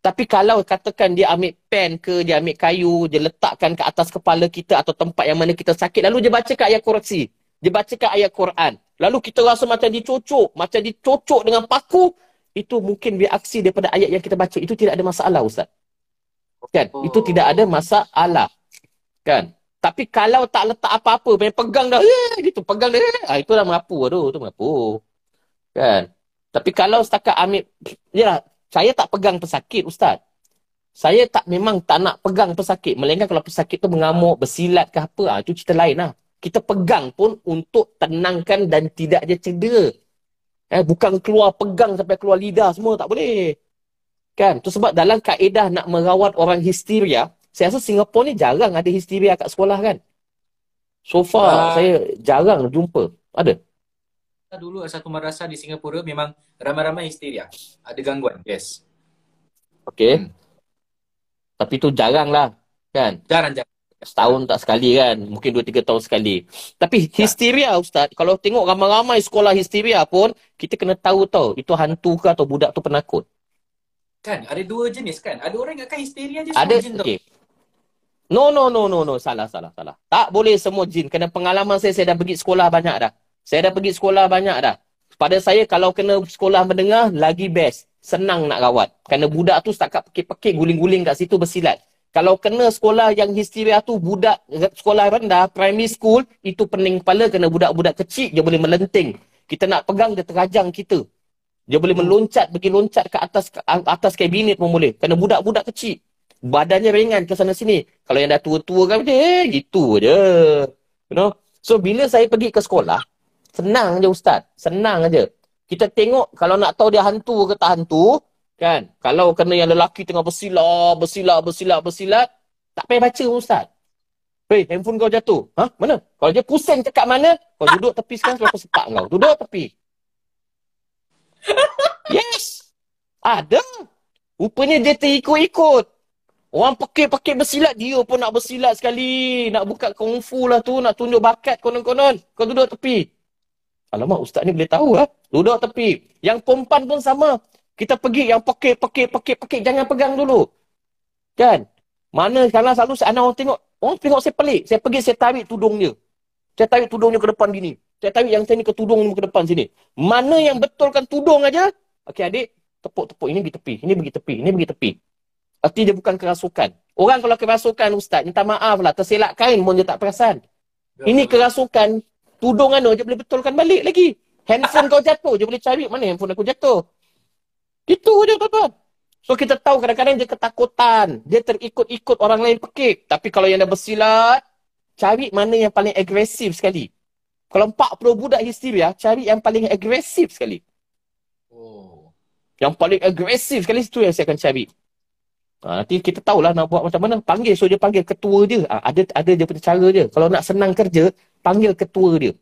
Tapi kalau katakan dia ambil pen ke, dia ambil kayu, dia letakkan ke atas kepala kita atau tempat yang mana kita sakit, lalu dia baca ke ayat Quran. Dia baca ke ayat Quran. Lalu kita rasa macam dicocok, macam dicocok dengan paku, itu mungkin reaksi daripada ayat yang kita baca. Itu tidak ada masalah Ustaz. Kan? Itu tidak ada masalah. Kan? Tapi kalau tak letak apa-apa, main pegang dah, eh, gitu, pegang dah, eh. ah, itu merapu, aduh, itu merapu. Kan? Tapi kalau setakat ambil, ya saya tak pegang pesakit, Ustaz. Saya tak memang tak nak pegang pesakit. Melainkan kalau pesakit tu mengamuk, bersilat ke apa, ah, itu cerita lain lah. Kita pegang pun untuk tenangkan dan tidak dia cedera. Eh, bukan keluar pegang sampai keluar lidah semua, tak boleh. Kan? Itu sebab dalam kaedah nak merawat orang histeria, saya rasa Singapura ni jarang ada histeria kat sekolah kan. So far uh, saya jarang jumpa. Ada? Dulu satu madrasah di Singapura memang ramai-ramai histeria. Ada gangguan, yes. Okay. Hmm. Tapi tu jarang lah. Kan? Jarang-jarang. Setahun tak sekali kan. Mungkin dua tiga tahun sekali. Tapi histeria Ustaz. Kalau tengok ramai-ramai sekolah histeria pun. Kita kena tahu tau. Itu hantu ke atau budak tu penakut. Kan? Ada dua jenis kan? Ada orang yang akan histeria je ada, jin okay. No, no, no, no, no. Salah, salah, salah. Tak boleh semua jin. Kena pengalaman saya, saya dah pergi sekolah banyak dah. Saya dah pergi sekolah banyak dah. Pada saya, kalau kena sekolah mendengar, lagi best. Senang nak rawat. Kerana budak tu setakat pekik-pekik, guling-guling kat situ bersilat. Kalau kena sekolah yang histeria tu, budak sekolah rendah, primary school, itu pening kepala kena budak-budak kecil, dia boleh melenting. Kita nak pegang, dia terajang kita. Dia boleh meloncat, pergi loncat ke atas atas kabinet pun boleh. Kerana budak-budak kecil badannya ringan ke sana sini. Kalau yang dah tua-tua kan macam eh gitu je. You know? So bila saya pergi ke sekolah, senang je ustaz. Senang aja. Kita tengok kalau nak tahu dia hantu ke tak hantu, kan? Kalau kena yang lelaki tengah bersilat, bersilat, bersilat, bersilat, tak payah baca ustaz. Hei, handphone kau jatuh. Ha? Mana? Kalau dia pusing cakap mana, kau duduk tepi sekarang, kau sepak kau. Duduk tepi. <laughs> Yes! Ada. Rupanya dia terikut-ikut. Orang pekik-pekik bersilat, dia pun nak bersilat sekali. Nak buka kungfu lah tu, nak tunjuk bakat konon-konon. Kau duduk tepi. Alamak, ustaz ni boleh tahu lah. Duduk tepi. Yang perempuan pun sama. Kita pergi yang pekik, pekik, pekik, pekik. Jangan pegang dulu. Kan? Mana kalau selalu anak orang tengok, orang tengok saya pelik. Saya pergi, saya tarik tudung dia. Saya tarik tudung dia ke depan gini. Saya tarik yang saya ni ke tudung ke depan sini. Mana yang betulkan tudung aja? Okey adik, tepuk-tepuk. Ini pergi tepi. Ini pergi tepi. Ini pergi tepi. Arti dia bukan kerasukan. Orang kalau kerasukan ustaz, minta maaf lah. Tersilap kain pun dia tak perasan. Ini kerasukan. Tudung anu je boleh betulkan balik lagi. Handphone kau jatuh je boleh cari mana handphone aku jatuh. Itu je tuan-tuan. So kita tahu kadang-kadang dia ketakutan. Dia terikut-ikut orang lain pekik. Tapi kalau yang dah bersilat, cari mana yang paling agresif sekali. Kalau 40 budak histeria, cari yang paling agresif sekali. Oh. Yang paling agresif sekali itu yang saya akan cari. Ha, nanti kita tahulah nak buat macam mana. Panggil, so dia panggil ketua dia. Ha, ada ada dia punya cara dia. Kalau nak senang kerja, panggil ketua dia.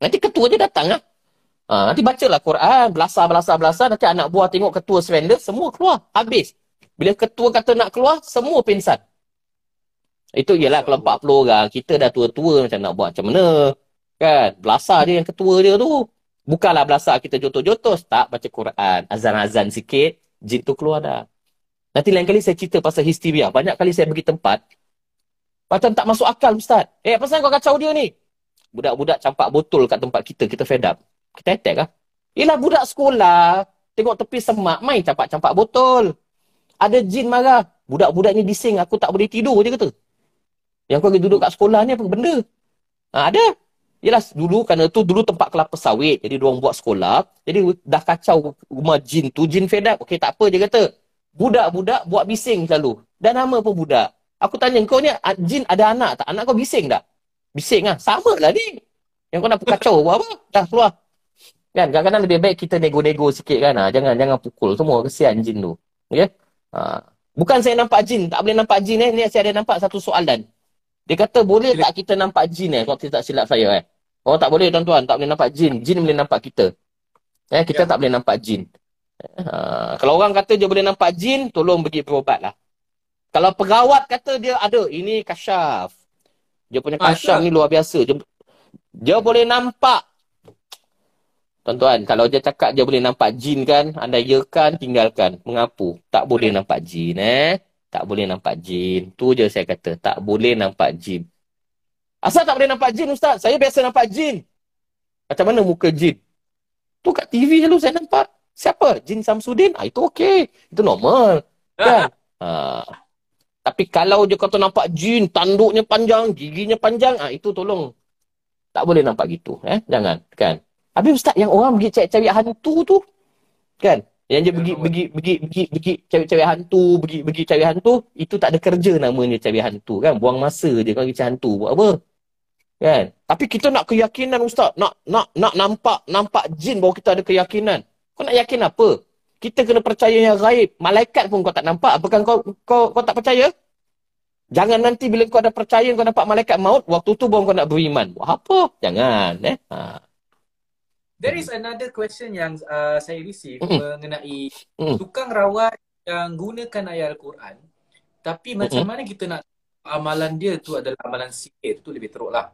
Nanti ketua dia datang lah. Ha, nanti bacalah Quran, belasah, belasah, belasah. Nanti anak buah tengok ketua surrender, semua keluar. Habis. Bila ketua kata nak keluar, semua pingsan. Itu ialah kalau 40 orang, kita dah tua-tua macam nak buat macam mana. Kan? Belasah dia yang ketua dia tu. Bukanlah belasah kita jotos-jotos. Tak baca Quran. Azan-azan sikit, jin tu keluar dah. Nanti lain kali saya cerita pasal histeria. Banyak kali saya pergi tempat. Macam tak masuk akal Ustaz. Eh, apa kau kacau dia ni? Budak-budak campak botol kat tempat kita, kita fed up. Kita attack lah. Yelah budak sekolah, tengok tepi semak, main campak-campak botol. Ada jin marah. Budak-budak ni bising, aku tak boleh tidur je kata. Yang kau pergi duduk kat sekolah ni apa benda? Ha, ada. Yelah dulu, kerana tu dulu tempat kelapa sawit. Jadi diorang buat sekolah. Jadi dah kacau rumah jin tu. Jin fed up. Okey tak apa je kata. Budak-budak buat bising selalu. Dan nama pun budak. Aku tanya, kau ni jin ada anak tak? Anak kau bising tak? Bising lah. Sama lah ni. Yang kau nak kacau buat apa? Dah keluar. Kan? Kadang-kadang lebih baik kita nego-nego sikit kan. Ha? Jangan jangan pukul. Semua kesian jin tu. Okay? Ha. Bukan saya nampak jin. Tak boleh nampak jin eh. Ni saya ada nampak satu soalan. Dia kata boleh tak kita nampak jin eh. Kalau tak silap saya eh. Oh tak boleh tuan-tuan. Tak boleh nampak jin. Jin boleh nampak kita. Eh, kita ya. tak boleh nampak jin. Ha. Kalau orang kata dia boleh nampak jin, tolong pergi berobat lah. Kalau perawat kata dia ada, ini kasyaf. Dia punya kasyaf ni luar biasa. Dia, dia boleh nampak. Tuan-tuan, kalau dia cakap dia boleh nampak jin kan, anda yakan, tinggalkan. Mengapu. Tak boleh nampak jin eh. Tak boleh nampak jin. Tu je saya kata. Tak boleh nampak jin. Asal tak boleh nampak jin Ustaz? Saya biasa nampak jin. Macam mana muka jin? Tu kat TV selalu saya nampak. Siapa? Jin Samsudin? Ah, itu okey. Itu normal. Kan? ha. Tapi kalau je kata nampak jin, tanduknya panjang, giginya panjang, ah itu tolong. Tak boleh nampak gitu. Eh? Jangan. Kan? Habis Ustaz, yang orang pergi cari-cari hantu tu, kan? Yang dia pergi, pergi, pergi, pergi, pergi cari-cari hantu, pergi, pergi cari hantu, itu tak ada kerja namanya cari hantu, kan? Buang masa je kalau cari hantu. Buat apa? Kan? Tapi kita nak keyakinan Ustaz. Nak nak nak nampak nampak jin bahawa kita ada keyakinan. Kau nak yakin apa? Kita kena percaya yang gaib. Malaikat pun kau tak nampak. Apakah kau kau, kau tak percaya? Jangan nanti bila kau ada percaya kau nampak malaikat maut, waktu tu baru kau nak beriman. Apa? Jangan. Eh? Ha. There is another question yang uh, saya receive mm. mengenai mm. tukang rawat yang gunakan ayat Al-Quran. Tapi macam mm. mana kita nak amalan dia tu adalah amalan sihir. tu lebih teruk lah.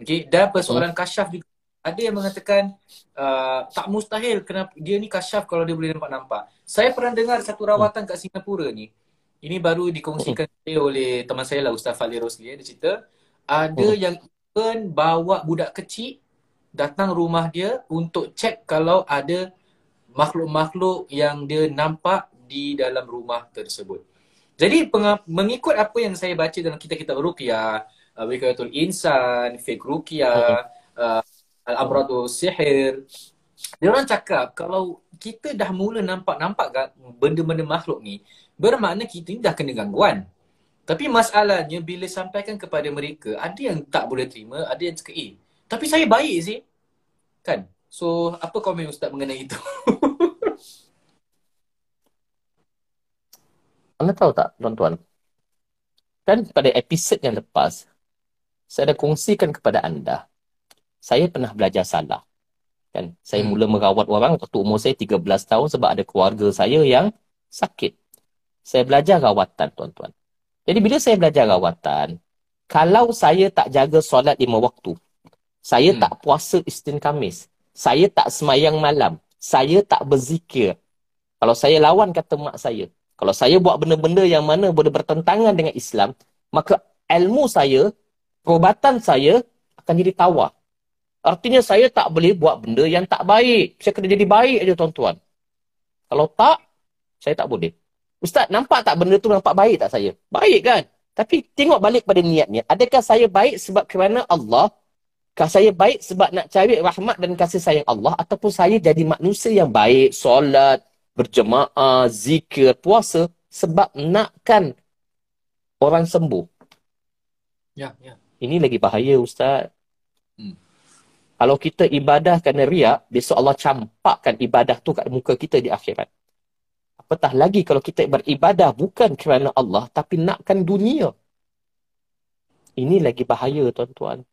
Okay. Dan persoalan mm. kasyaf juga. Ada yang mengatakan uh, tak mustahil kenapa dia ni kasyaf kalau dia boleh nampak-nampak. Saya pernah dengar satu rawatan mm. kat Singapura ni. Ini baru dikongsikan mm. oleh teman saya lah Ustaz Fali Rosli. Dia cerita ada mm. yang even bawa budak kecil datang rumah dia untuk cek kalau ada makhluk-makhluk yang dia nampak di dalam rumah tersebut. Jadi mengikut apa yang saya baca dalam kitab-kitab ruqyah, uh, Wikayatul Insan, Fake Ruqyah, uh, Al-Amratu Sihir, dia orang cakap kalau kita dah mula nampak-nampak benda-benda makhluk ni, bermakna kita ni dah kena gangguan. Tapi masalahnya bila sampaikan kepada mereka, ada yang tak boleh terima, ada yang cakap, eh, tapi saya baik sih. Kan? So, apa komen Ustaz mengenai itu? <laughs> Anda tahu tak, tuan-tuan? Kan pada episod yang lepas, saya dah kongsikan kepada anda, saya pernah belajar salah. Kan? Saya hmm. mula merawat orang waktu umur saya 13 tahun sebab ada keluarga saya yang sakit. Saya belajar rawatan, tuan-tuan. Jadi bila saya belajar rawatan, kalau saya tak jaga solat lima waktu, saya hmm. tak puasa Isnin Kamis. Saya tak semayang malam. Saya tak berzikir. Kalau saya lawan kata mak saya. Kalau saya buat benda-benda yang mana boleh bertentangan dengan Islam, maka ilmu saya, perubatan saya akan jadi tawar. Artinya saya tak boleh buat benda yang tak baik. Saya kena jadi baik aja tuan-tuan. Kalau tak, saya tak boleh. Ustaz, nampak tak benda tu nampak baik tak saya? Baik kan? Tapi tengok balik pada niatnya. Adakah saya baik sebab kerana Allah? Kah saya baik sebab nak cari rahmat dan kasih sayang Allah? Ataupun saya jadi manusia yang baik, solat, berjemaah, zikir, puasa sebab nakkan orang sembuh? Ya, ya. Ini lagi bahaya Ustaz. Kalau kita ibadah kerana riak, besok Allah campakkan ibadah tu kat muka kita di akhirat. Apatah lagi kalau kita beribadah bukan kerana Allah, tapi nakkan dunia. Ini lagi bahaya, tuan-tuan.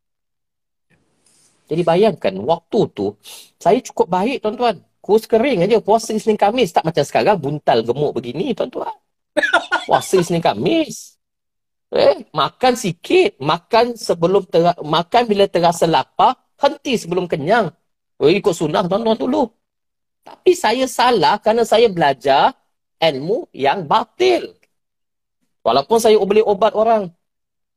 Jadi bayangkan, waktu tu, saya cukup baik, tuan-tuan. Kurus kering aja, puasa Isnin Kamis. Tak macam sekarang, buntal gemuk begini, tuan-tuan. <laughs> Puasa Isnin Kamis. Eh, makan sikit. Makan sebelum ter- makan bila terasa lapar, henti sebelum kenyang. Oh, ikut sunnah tuan-tuan dulu. Tapi saya salah kerana saya belajar ilmu yang batil. Walaupun saya beli obat orang.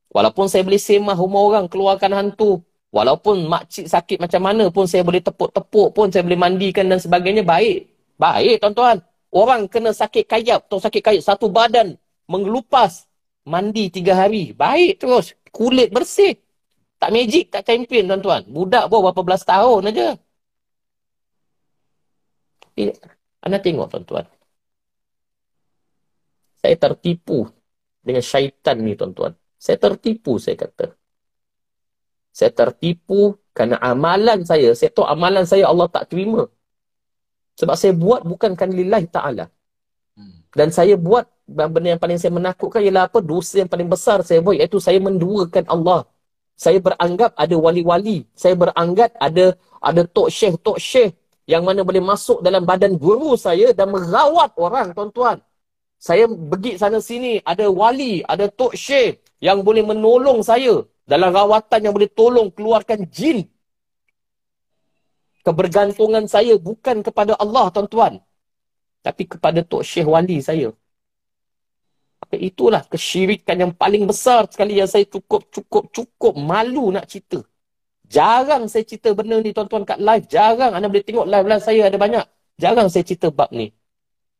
Walaupun saya boleh semah rumah orang, keluarkan hantu. Walaupun makcik sakit macam mana pun saya boleh tepuk-tepuk pun, saya boleh mandikan dan sebagainya, baik. Baik tuan-tuan. Orang kena sakit kayap atau sakit kayap, satu badan mengelupas. Mandi tiga hari. Baik terus. Kulit bersih. Tak magic, tak champion tuan-tuan. Budak pun berapa belas tahun aja. Tapi anda tengok tuan-tuan. Saya tertipu dengan syaitan ni tuan-tuan. Saya tertipu saya kata. Saya tertipu kerana amalan saya. Saya tahu amalan saya Allah tak terima. Sebab saya buat bukan kan lillahi ta'ala. Hmm. Dan saya buat benda yang paling saya menakutkan ialah apa? Dosa yang paling besar saya buat iaitu saya menduakan Allah saya beranggap ada wali-wali. Saya beranggap ada ada tok syekh, tok syekh yang mana boleh masuk dalam badan guru saya dan merawat orang, tuan-tuan. Saya pergi sana sini, ada wali, ada tok syekh yang boleh menolong saya dalam rawatan yang boleh tolong keluarkan jin. Kebergantungan saya bukan kepada Allah, tuan-tuan. Tapi kepada tok syekh wali saya. Maka itulah kesyirikan yang paling besar sekali yang saya cukup, cukup, cukup malu nak cerita. Jarang saya cerita benda ni tuan-tuan kat live. Jarang anda boleh tengok live-live saya ada banyak. Jarang saya cerita bab ni.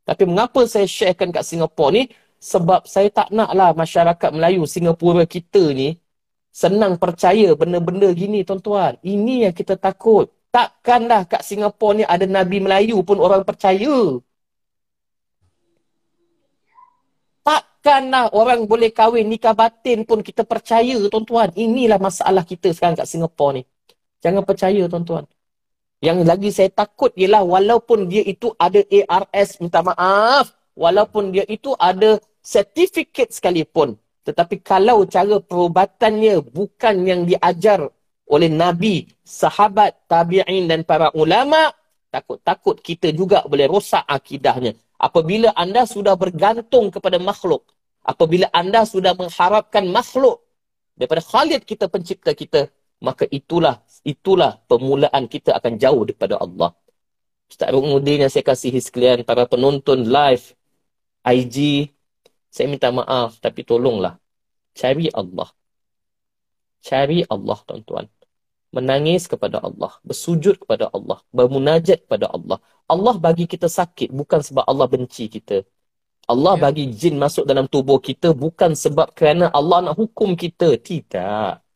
Tapi mengapa saya sharekan kat Singapura ni? Sebab saya tak naklah masyarakat Melayu Singapura kita ni senang percaya benda-benda gini tuan-tuan. Ini yang kita takut. Takkanlah kat Singapura ni ada Nabi Melayu pun orang percaya. Takkanlah orang boleh kahwin nikah batin pun kita percaya tuan-tuan. Inilah masalah kita sekarang kat Singapura ni. Jangan percaya tuan-tuan. Yang lagi saya takut ialah walaupun dia itu ada ARS, minta maaf. Walaupun dia itu ada sertifikat sekalipun. Tetapi kalau cara perubatannya bukan yang diajar oleh Nabi, sahabat, tabi'in dan para ulama, takut-takut kita juga boleh rosak akidahnya. Apabila anda sudah bergantung kepada makhluk, apabila anda sudah mengharapkan makhluk daripada Khalid kita pencipta kita, maka itulah itulah permulaan kita akan jauh daripada Allah. Ustaz Rukmudin yang saya kasihi sekalian, para penonton live IG, saya minta maaf tapi tolonglah cari Allah. Cari Allah tuan-tuan. Menangis kepada Allah, bersujud kepada Allah, bermunajat kepada Allah. Allah bagi kita sakit bukan sebab Allah benci kita. Allah ya. bagi jin masuk dalam tubuh kita bukan sebab kerana Allah nak hukum kita. Tidak.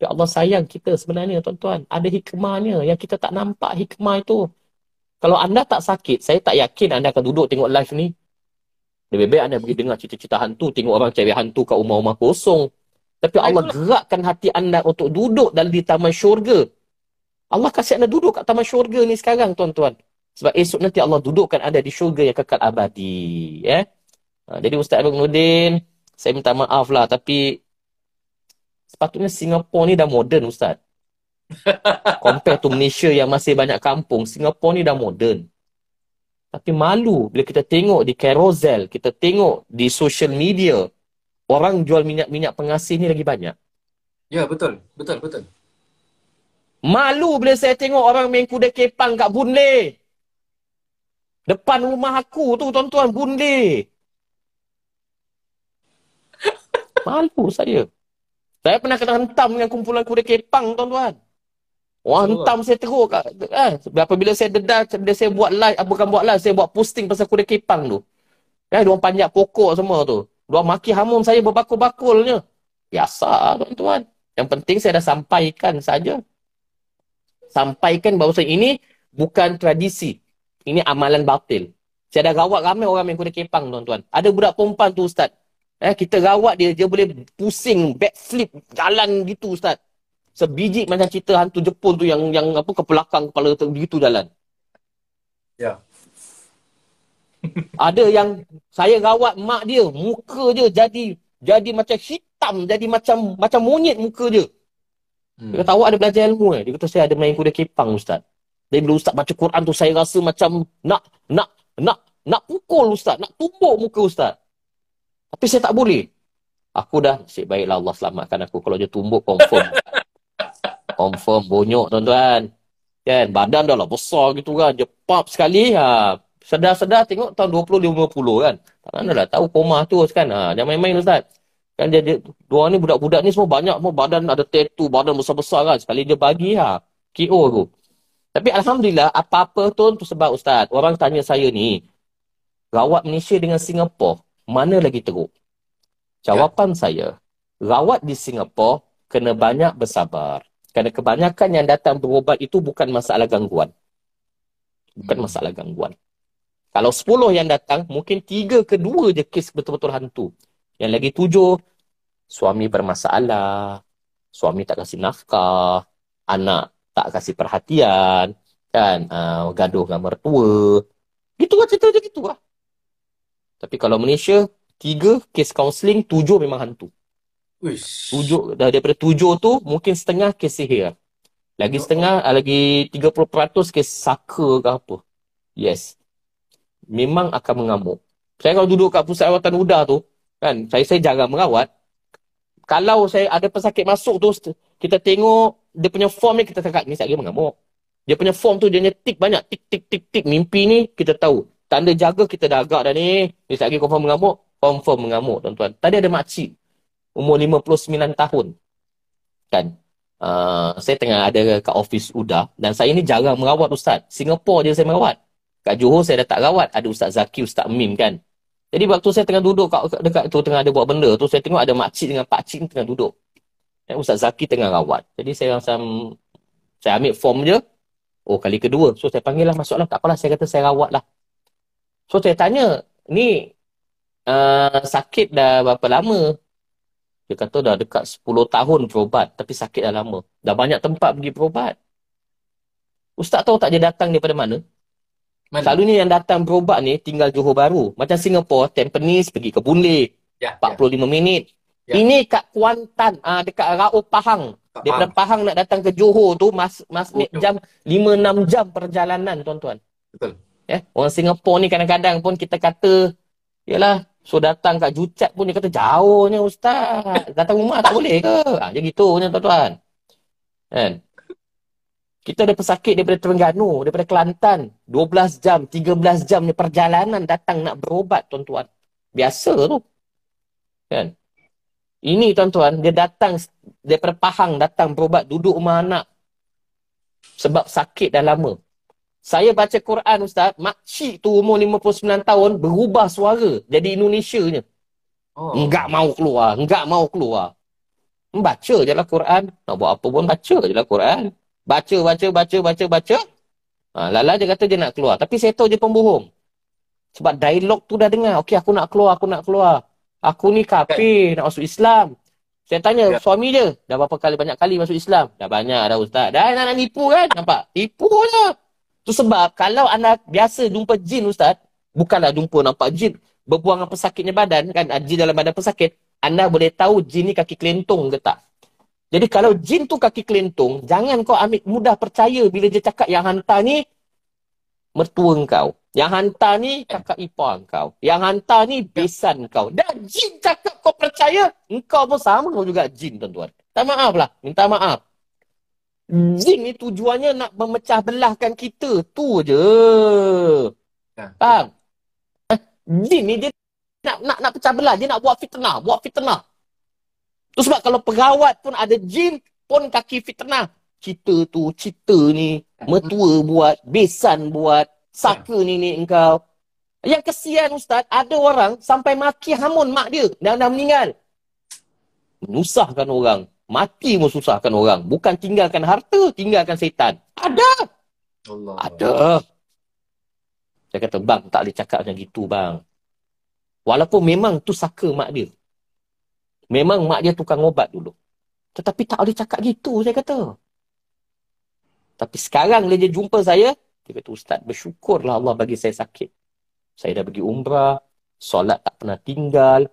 Tapi Allah sayang kita sebenarnya tuan-tuan. Ada hikmahnya yang kita tak nampak hikmah itu. Kalau anda tak sakit, saya tak yakin anda akan duduk tengok live ni. Lebih baik anda pergi dengar cerita-cerita hantu, tengok orang cari hantu kat rumah-rumah kosong. Tapi Allah gerakkan hati anda untuk duduk dalam di taman syurga. Allah kasih anda duduk kat taman syurga ni sekarang tuan-tuan. Sebab esok nanti Allah dudukkan ada di syurga yang kekal abadi. Ya? Ha, jadi Ustaz Abang Nudin, saya minta maaf lah. Tapi sepatutnya Singapura ni dah moden Ustaz. <laughs> Compare to Malaysia yang masih banyak kampung. Singapura ni dah moden. Tapi malu bila kita tengok di carousel, kita tengok di social media, orang jual minyak-minyak pengasih ni lagi banyak. Ya, betul. Betul, betul. Malu bila saya tengok orang main kuda kepang kat Boon Lay. Depan rumah aku tu tuan-tuan bunde. <laughs> Malu saya. Saya pernah kena hentam dengan kumpulan kuda kepang tuan-tuan. Wah, hentam saya teruk kat, eh, apabila saya dedah, bila saya buat live, ah, bukan buat live, saya buat posting pasal kuda kepang tu. Eh, diorang panjat pokok semua tu. Diorang maki hamun saya berbakul-bakulnya. Biasa tuan-tuan. Yang penting saya dah sampaikan saja. Sampaikan bahawa ini bukan tradisi. Ini amalan batil. Saya dah rawat ramai orang yang kuda kepang tuan-tuan. Ada budak perempuan tu ustaz. Eh, kita rawat dia, dia boleh pusing, backflip, jalan gitu ustaz. Sebiji macam cerita hantu Jepun tu yang yang apa ke belakang kepala tu begitu jalan. Ya. <laughs> Ada yang saya rawat mak dia, muka dia jadi jadi macam hitam, jadi macam macam monyet muka dia. Hmm. Dia kata awak ada belajar ilmu eh? Dia kata saya ada main kuda kepang ustaz. Dia bila ustaz baca Quran tu saya rasa macam nak nak nak nak pukul ustaz, nak tumbuk muka ustaz. Tapi saya tak boleh. Aku dah nasib baiklah Allah selamatkan aku kalau dia tumbuk confirm. <laughs> Confirm bonyok tuan-tuan. Kan badan dah lah besar gitu kan. Dia pop sekali. Ha. Sedar-sedar tengok tahun 20-50 kan. Tak mana lah tahu koma tu kan. Ha. Jangan main-main Ustaz. Kan dia, dia dua ni budak-budak ni semua banyak semua badan ada tattoo, badan besar-besar kan. Sekali dia bagi ha. KO tu. Tapi Alhamdulillah apa-apa tu tu sebab Ustaz. Orang tanya saya ni. Rawat Malaysia dengan Singapura. Mana lagi teruk? Jawapan ya. saya. Rawat di Singapura kena banyak bersabar. Kerana kebanyakan yang datang berobat itu bukan masalah gangguan. Bukan hmm. masalah gangguan. Kalau 10 yang datang, mungkin 3 ke 2 je kes betul-betul hantu. Yang lagi 7, suami bermasalah, suami tak kasih nafkah, anak tak kasih perhatian, kan, uh, gaduh dengan mertua. Gitu lah cerita je gitu lah. Tapi kalau Malaysia, 3 kes kaunseling, 7 memang hantu. Tujuh, dah daripada tujuh tu, mungkin setengah kes sihir. Lagi setengah, oh. lagi 30% kes saka ke apa. Yes. Memang akan mengamuk. Saya kalau duduk kat pusat rawatan udar tu, kan, saya saya jarang merawat. Kalau saya ada pesakit masuk tu, kita tengok dia punya form ni, kita cakap, ni saya mengamuk. Dia punya form tu, dia punya tik banyak. Tik, tik, tik, tik. Mimpi ni, kita tahu. Tanda jaga, kita dah agak dah ni. Ni saya confirm mengamuk. Confirm mengamuk, tuan-tuan. Tadi ada makcik umur 59 tahun. Kan? Uh, saya tengah ada kat office UDA dan saya ni jarang merawat ustaz. Singapura je saya merawat. Kat Johor saya dah tak rawat. Ada Ustaz Zaki, Ustaz Mim kan. Jadi waktu saya tengah duduk kat, dekat tu tengah ada buat benda tu saya tengok ada makcik dengan pakcik tengah duduk. Dan Ustaz Zaki tengah rawat. Jadi saya macam saya ambil form je. Oh kali kedua. So saya panggil lah masuk lah. Tak apalah saya kata saya rawat lah. So saya tanya ni uh, sakit dah berapa lama? Dia kata dah dekat 10 tahun berobat tapi sakit dah lama. Dah banyak tempat pergi berobat. Ustaz tahu tak dia datang daripada mana? mana? Selalunya yang datang berobat ni tinggal Johor Baru. Macam Singapura, Tampines pergi ke Boon Lay. Ya, 45 ya. minit. Ya. Ini kat Kuantan, ah dekat Raub Pahang. Tak daripada Pahang. nak datang ke Johor tu mas mas oh, jam 5 6 jam perjalanan tuan-tuan. Betul. Ya, orang Singapura ni kadang-kadang pun kita kata yalah So datang kat Jucat pun dia kata jauhnya ustaz. Datang rumah tak boleh ke? Ha, dia gitu punya tuan-tuan. Kan? Kita ada pesakit daripada Terengganu, daripada Kelantan. 12 jam, 13 jam ni perjalanan datang nak berobat tuan-tuan. Biasa tu. Kan? Ini tuan-tuan, dia datang daripada Pahang datang berobat, duduk rumah anak. Sebab sakit dah lama. Saya baca Quran Ustaz, makcik tu umur 59 tahun berubah suara jadi Indonesia nya. Oh. Enggak mau keluar, enggak mau keluar. Baca je lah Quran. Nak buat apa pun baca je lah Quran. Baca, baca, baca, baca, baca. Ha, lala dia kata dia nak keluar. Tapi saya tahu dia pembohong. Sebab dialog tu dah dengar. Okey aku nak keluar, aku nak keluar. Aku ni kafir, nak masuk Islam. Saya tanya ya. suami dia, dah berapa kali, banyak kali masuk Islam? Dah banyak dah Ustaz. Dah nak, nak nipu kan? Nampak? Tipu je. Tu sebab kalau anda biasa jumpa jin Ustaz, bukanlah jumpa nampak jin berbuang apa sakitnya badan, kan ah, jin dalam badan pesakit, anda boleh tahu jin ni kaki kelentong ke tak. Jadi kalau jin tu kaki kelentong, jangan kau ambil mudah percaya bila dia cakap yang hantar ni mertua kau. Yang hantar ni kakak ipar kau. Yang hantar ni besan kau. Dan jin cakap kau percaya, engkau pun sama juga jin tuan-tuan. Tak maaf lah. Minta maaf. Jin ni tujuannya nak memecah belahkan kita. Tu je. Ha. Faham? Eh, jin ni dia nak, nak, nak pecah belah. Dia nak buat fitnah. Buat fitnah. Tu sebab kalau perawat pun ada jin pun kaki fitnah. Cerita tu, cerita ni, metua buat, besan buat, saka ni ni engkau. Yang kesian Ustaz, ada orang sampai maki hamun mak dia dan dah meninggal. Menusahkan orang. Mati pun susahkan orang. Bukan tinggalkan harta, tinggalkan setan. Ada. Allah. Ada. Saya kata, bang, tak boleh cakap macam gitu, bang. Walaupun memang tu saka mak dia. Memang mak dia tukang obat dulu. Tetapi tak boleh cakap gitu, saya kata. Tapi sekarang dia jumpa saya, dia kata, Ustaz, bersyukurlah Allah bagi saya sakit. Saya dah pergi umrah, solat tak pernah tinggal.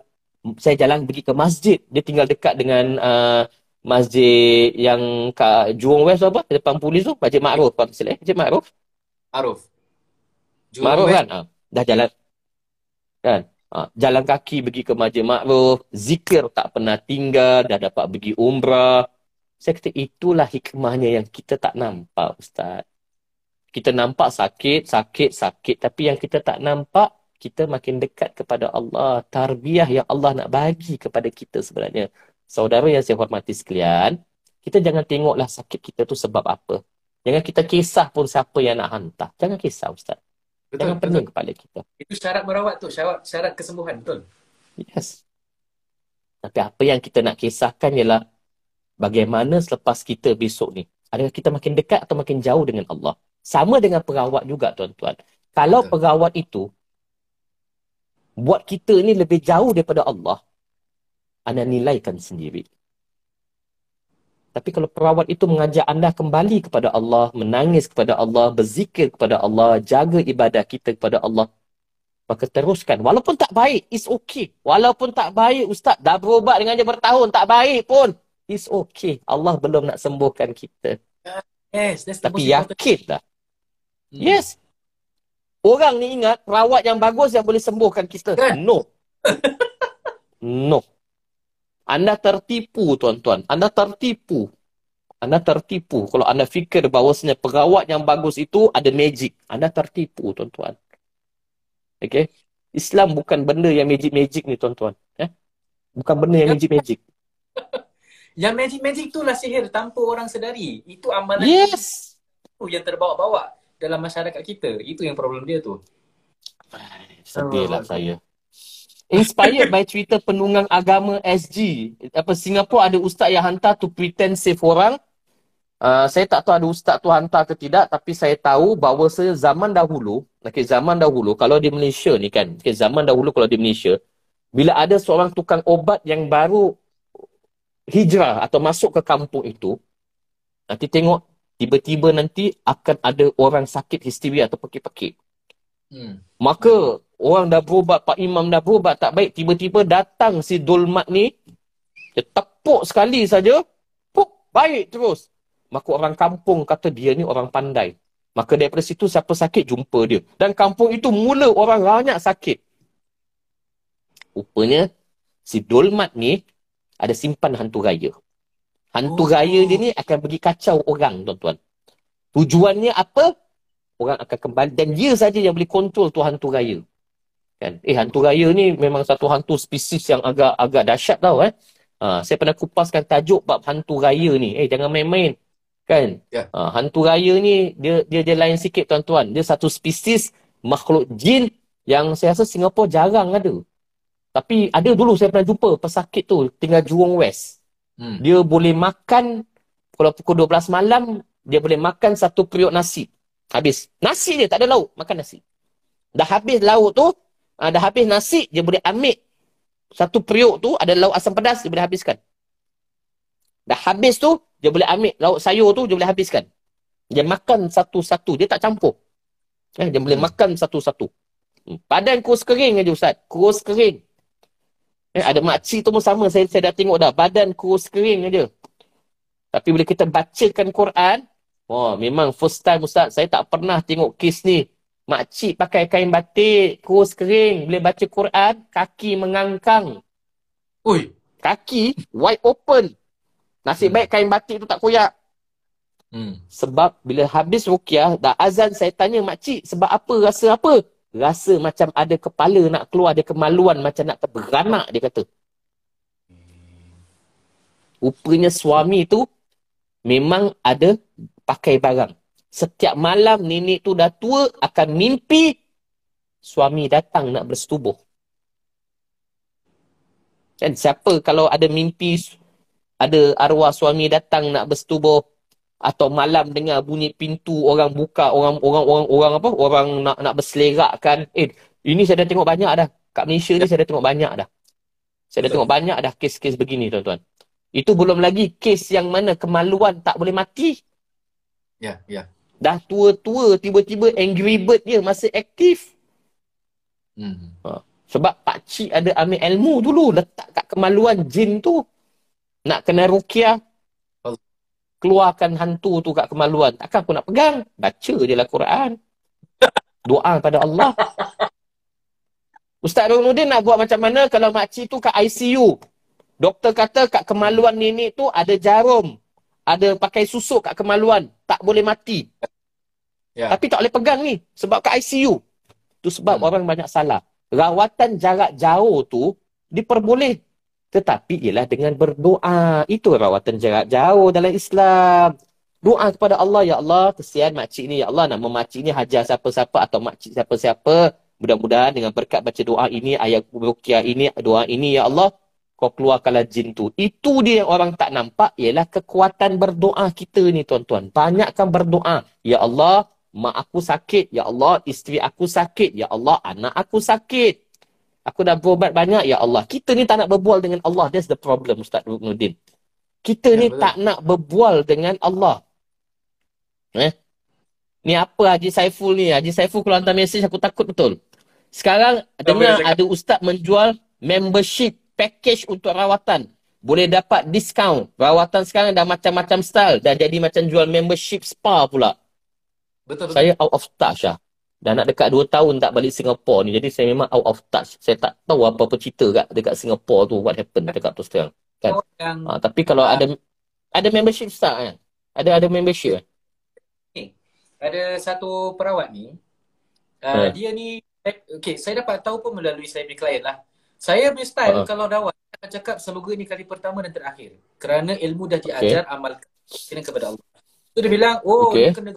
Saya jalan pergi ke masjid. Dia tinggal dekat dengan uh, masjid yang kat Juang West apa? Depan polis tu. Masjid Ma'ruf. Masjid Ma'ruf. Ma'ruf. Ma'ruf kan? Ha, dah jalan. Kan? Ha, jalan kaki pergi ke Masjid Ma'ruf. Zikir tak pernah tinggal. Dah dapat pergi umrah. Saya kata itulah hikmahnya yang kita tak nampak Ustaz kita nampak sakit, sakit, sakit. Tapi yang kita tak nampak, kita makin dekat kepada Allah. Tarbiyah yang Allah nak bagi kepada kita sebenarnya. Saudara yang saya hormati sekalian, kita jangan tengoklah sakit kita tu sebab apa. Jangan kita kisah pun siapa yang nak hantar. Jangan kisah Ustaz. Betul, jangan pening kepala kita. Itu syarat merawat tu, syarat, syarat kesembuhan, betul? Yes. Tapi apa yang kita nak kisahkan ialah bagaimana selepas kita besok ni. Adakah kita makin dekat atau makin jauh dengan Allah? Sama dengan perawat juga tuan-tuan. Kalau Betul. perawat itu buat kita ni lebih jauh daripada Allah, anda nilaikan sendiri. Tapi kalau perawat itu mengajak anda kembali kepada Allah, menangis kepada Allah, berzikir kepada Allah, jaga ibadah kita kepada Allah, maka teruskan. Walaupun tak baik, it's okay. Walaupun tak baik, Ustaz, dah berubat dengan dia bertahun, tak baik pun, it's okay. Allah belum nak sembuhkan kita. Yes, that's Tapi yakinlah. Hmm. Yes. Orang ni ingat perawat yang bagus yang boleh sembuhkan kita. Kan? No. <laughs> no. Anda tertipu tuan-tuan. Anda tertipu. Anda tertipu kalau anda fikir bahawasanya perawat yang bagus itu ada magic. Anda tertipu tuan-tuan. Okay. Islam bukan benda yang magic-magic ni tuan-tuan. Eh? Bukan benda yang magic-magic. <laughs> yang magic-magic itulah sihir tanpa orang sedari. Itu amalan yes. itu yang terbawa-bawa dalam masyarakat kita. Itu yang problem dia tu. Sedih lah saya. Inspired by Twitter penunggang agama SG. Apa Singapura ada ustaz yang hantar to pretend save orang. Uh, saya tak tahu ada ustaz tu hantar ke tidak tapi saya tahu bahawa saya zaman dahulu, okay, zaman dahulu kalau di Malaysia ni kan, okay, zaman dahulu kalau di Malaysia, bila ada seorang tukang obat yang baru hijrah atau masuk ke kampung itu, nanti tengok tiba-tiba nanti akan ada orang sakit histeria atau pekik-pekik. Hmm. Maka orang dah berubat, Pak Imam dah berubat tak baik, tiba-tiba datang si Dolmat ni, dia tepuk sekali saja, puk, baik terus. Maka orang kampung kata dia ni orang pandai. Maka daripada situ siapa sakit jumpa dia. Dan kampung itu mula orang banyak sakit. Rupanya si Dolmat ni ada simpan hantu raya. Hantu oh. raya dia ni akan pergi kacau orang, tuan-tuan. Tujuannya apa? Orang akan kembali. Dan dia saja yang boleh kontrol tu hantu raya. Kan? Eh, hantu raya ni memang satu hantu spesies yang agak agak dahsyat tau. Eh? Ha, saya pernah kupaskan tajuk bab hantu raya ni. Eh, jangan main-main. Kan? Yeah. Ha, hantu raya ni, dia, dia dia lain sikit, tuan-tuan. Dia satu spesies makhluk jin yang saya rasa Singapura jarang ada. Tapi ada dulu saya pernah jumpa pesakit tu tinggal Jurong West. Hmm. Dia boleh makan kalau pukul 12 malam dia boleh makan satu periuk nasi. Habis. Nasi dia tak ada lauk, makan nasi. Dah habis lauk tu, uh, dah habis nasi, dia boleh ambil satu periuk tu ada lauk asam pedas dia boleh habiskan. Dah habis tu, dia boleh ambil lauk sayur tu dia boleh habiskan. Dia makan satu-satu, dia tak campur. Eh, dia boleh hmm. makan satu-satu. Hmm. Badan kurus kering aja Ustaz. Kurus kering. Eh, ada makcik tu pun sama. Saya, saya dah tengok dah. Badan kurus kering aja. Tapi bila kita bacakan Quran, oh, memang first time Ustaz, saya tak pernah tengok kes ni. Makcik pakai kain batik, kurus kering. Bila baca Quran, kaki mengangkang. Ui. Kaki wide open. Nasib hmm. baik kain batik tu tak koyak. Hmm. Sebab bila habis rukiah, dah azan saya tanya makcik, sebab apa, rasa apa? rasa macam ada kepala nak keluar, ada kemaluan macam nak terberanak, dia kata. Rupanya suami tu memang ada pakai barang. Setiap malam nenek tu dah tua akan mimpi suami datang nak bersetubuh. Kan siapa kalau ada mimpi ada arwah suami datang nak bersetubuh atau malam dengar bunyi pintu orang buka orang orang orang orang apa orang nak nak berselerakkan. Eh ini saya dah tengok banyak dah. Kat Malaysia ni saya dah tengok banyak dah. Saya dah tengok banyak dah kes-kes begini tuan-tuan. Itu belum lagi kes yang mana kemaluan tak boleh mati. Ya ya dah tua-tua tiba-tiba angry bird dia masih aktif hmm. ha. sebab pak cik ada ambil ilmu dulu letak kat kemaluan jin tu nak kena rukiah keluarkan hantu tu kat kemaluan. Takkan aku nak pegang? Baca je lah Quran. Doa pada Allah. Ustaz Rumuddin nak buat macam mana kalau makcik tu kat ICU? Doktor kata kat kemaluan nenek tu ada jarum. Ada pakai susuk kat kemaluan. Tak boleh mati. Ya. Tapi tak boleh pegang ni. Sebab kat ICU. Tu sebab hmm. orang banyak salah. Rawatan jarak jauh tu diperboleh tetapi ialah dengan berdoa. Itu rawatan jarak jauh dalam Islam. Doa kepada Allah, Ya Allah, kesian makcik ni. Ya Allah, nama makcik ni hajar siapa-siapa atau makcik siapa-siapa. Mudah-mudahan dengan berkat baca doa ini, ayat rukiah ini, doa ini, Ya Allah, kau keluarkanlah jin tu. Itu dia yang orang tak nampak, ialah kekuatan berdoa kita ni, tuan-tuan. Banyakkan berdoa. Ya Allah, mak aku sakit. Ya Allah, isteri aku sakit. Ya Allah, anak aku sakit. Aku dah berubat banyak, ya Allah. Kita ni tak nak berbual dengan Allah. That's the problem, Ustaz Ruknuddin. Kita ya, ni betul. tak nak berbual dengan Allah. Eh? Ni apa Haji Saiful ni? Haji Saiful kalau hantar mesej, aku takut betul. Sekarang, tak dengar ada Ustaz menjual membership package untuk rawatan. Boleh dapat diskaun. Rawatan sekarang dah macam-macam style. Dah jadi macam jual membership spa pula. Betul, betul. Saya out of touch lah. Dah nak dekat 2 tahun tak balik Singapore ni. Jadi saya memang out of touch. Saya tak tahu apa-apa cerita kat dekat Singapore tu. What happened dekat tu sekarang. Kan? Oh, yang, ha, tapi kalau uh, ada ada membership start kan? Ada ada membership kan? Okay. Ada satu perawat ni. Uh, uh. Dia ni. Okay, saya dapat tahu pun melalui saya punya klien lah. Saya punya style uh. kalau dawat. Saya akan cakap semoga ni kali pertama dan terakhir. Kerana ilmu dah diajar okay. amal kena kepada Allah. So dia bilang, oh okay. dia kena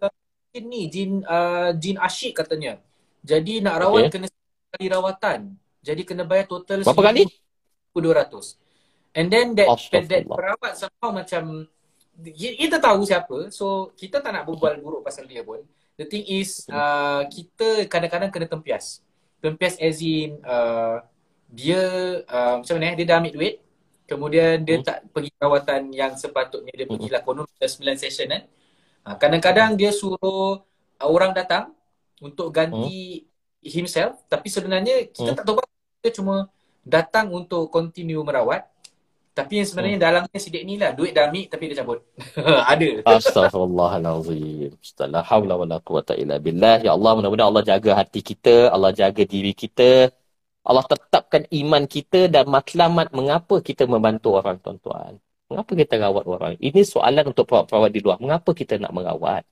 jin ni jin uh, jin asyik katanya. Jadi nak rawat okay. kena kali rawatan. Jadi kena bayar total berapa kali? 200. And then that that, that perawat somehow macam kita tahu siapa. So kita tak nak berbual buruk pasal dia pun. The thing is uh, kita kadang-kadang kena tempias. Tempias as in uh, dia uh, macam mana eh? dia dah ambil duit. Kemudian dia hmm. tak pergi rawatan yang sepatutnya dia pergilah konon 9 session kan. Ha, kadang-kadang dia suruh uh, orang datang untuk ganti hmm. himself tapi sebenarnya kita hmm. tak tahu apa dia cuma datang untuk continue merawat tapi yang sebenarnya hmm. dalamnya sidik ni lah duit dah ambil tapi dia cabut <laughs> ada astagfirullahalazim la haula wala quwata illa billah ya Allah mudah-mudahan Allah jaga hati kita Allah jaga diri kita Allah tetapkan iman kita dan matlamat mengapa kita membantu orang tuan-tuan Mengapa kita rawat orang? Ini soalan untuk perawat-perawat di luar. Mengapa kita nak merawat?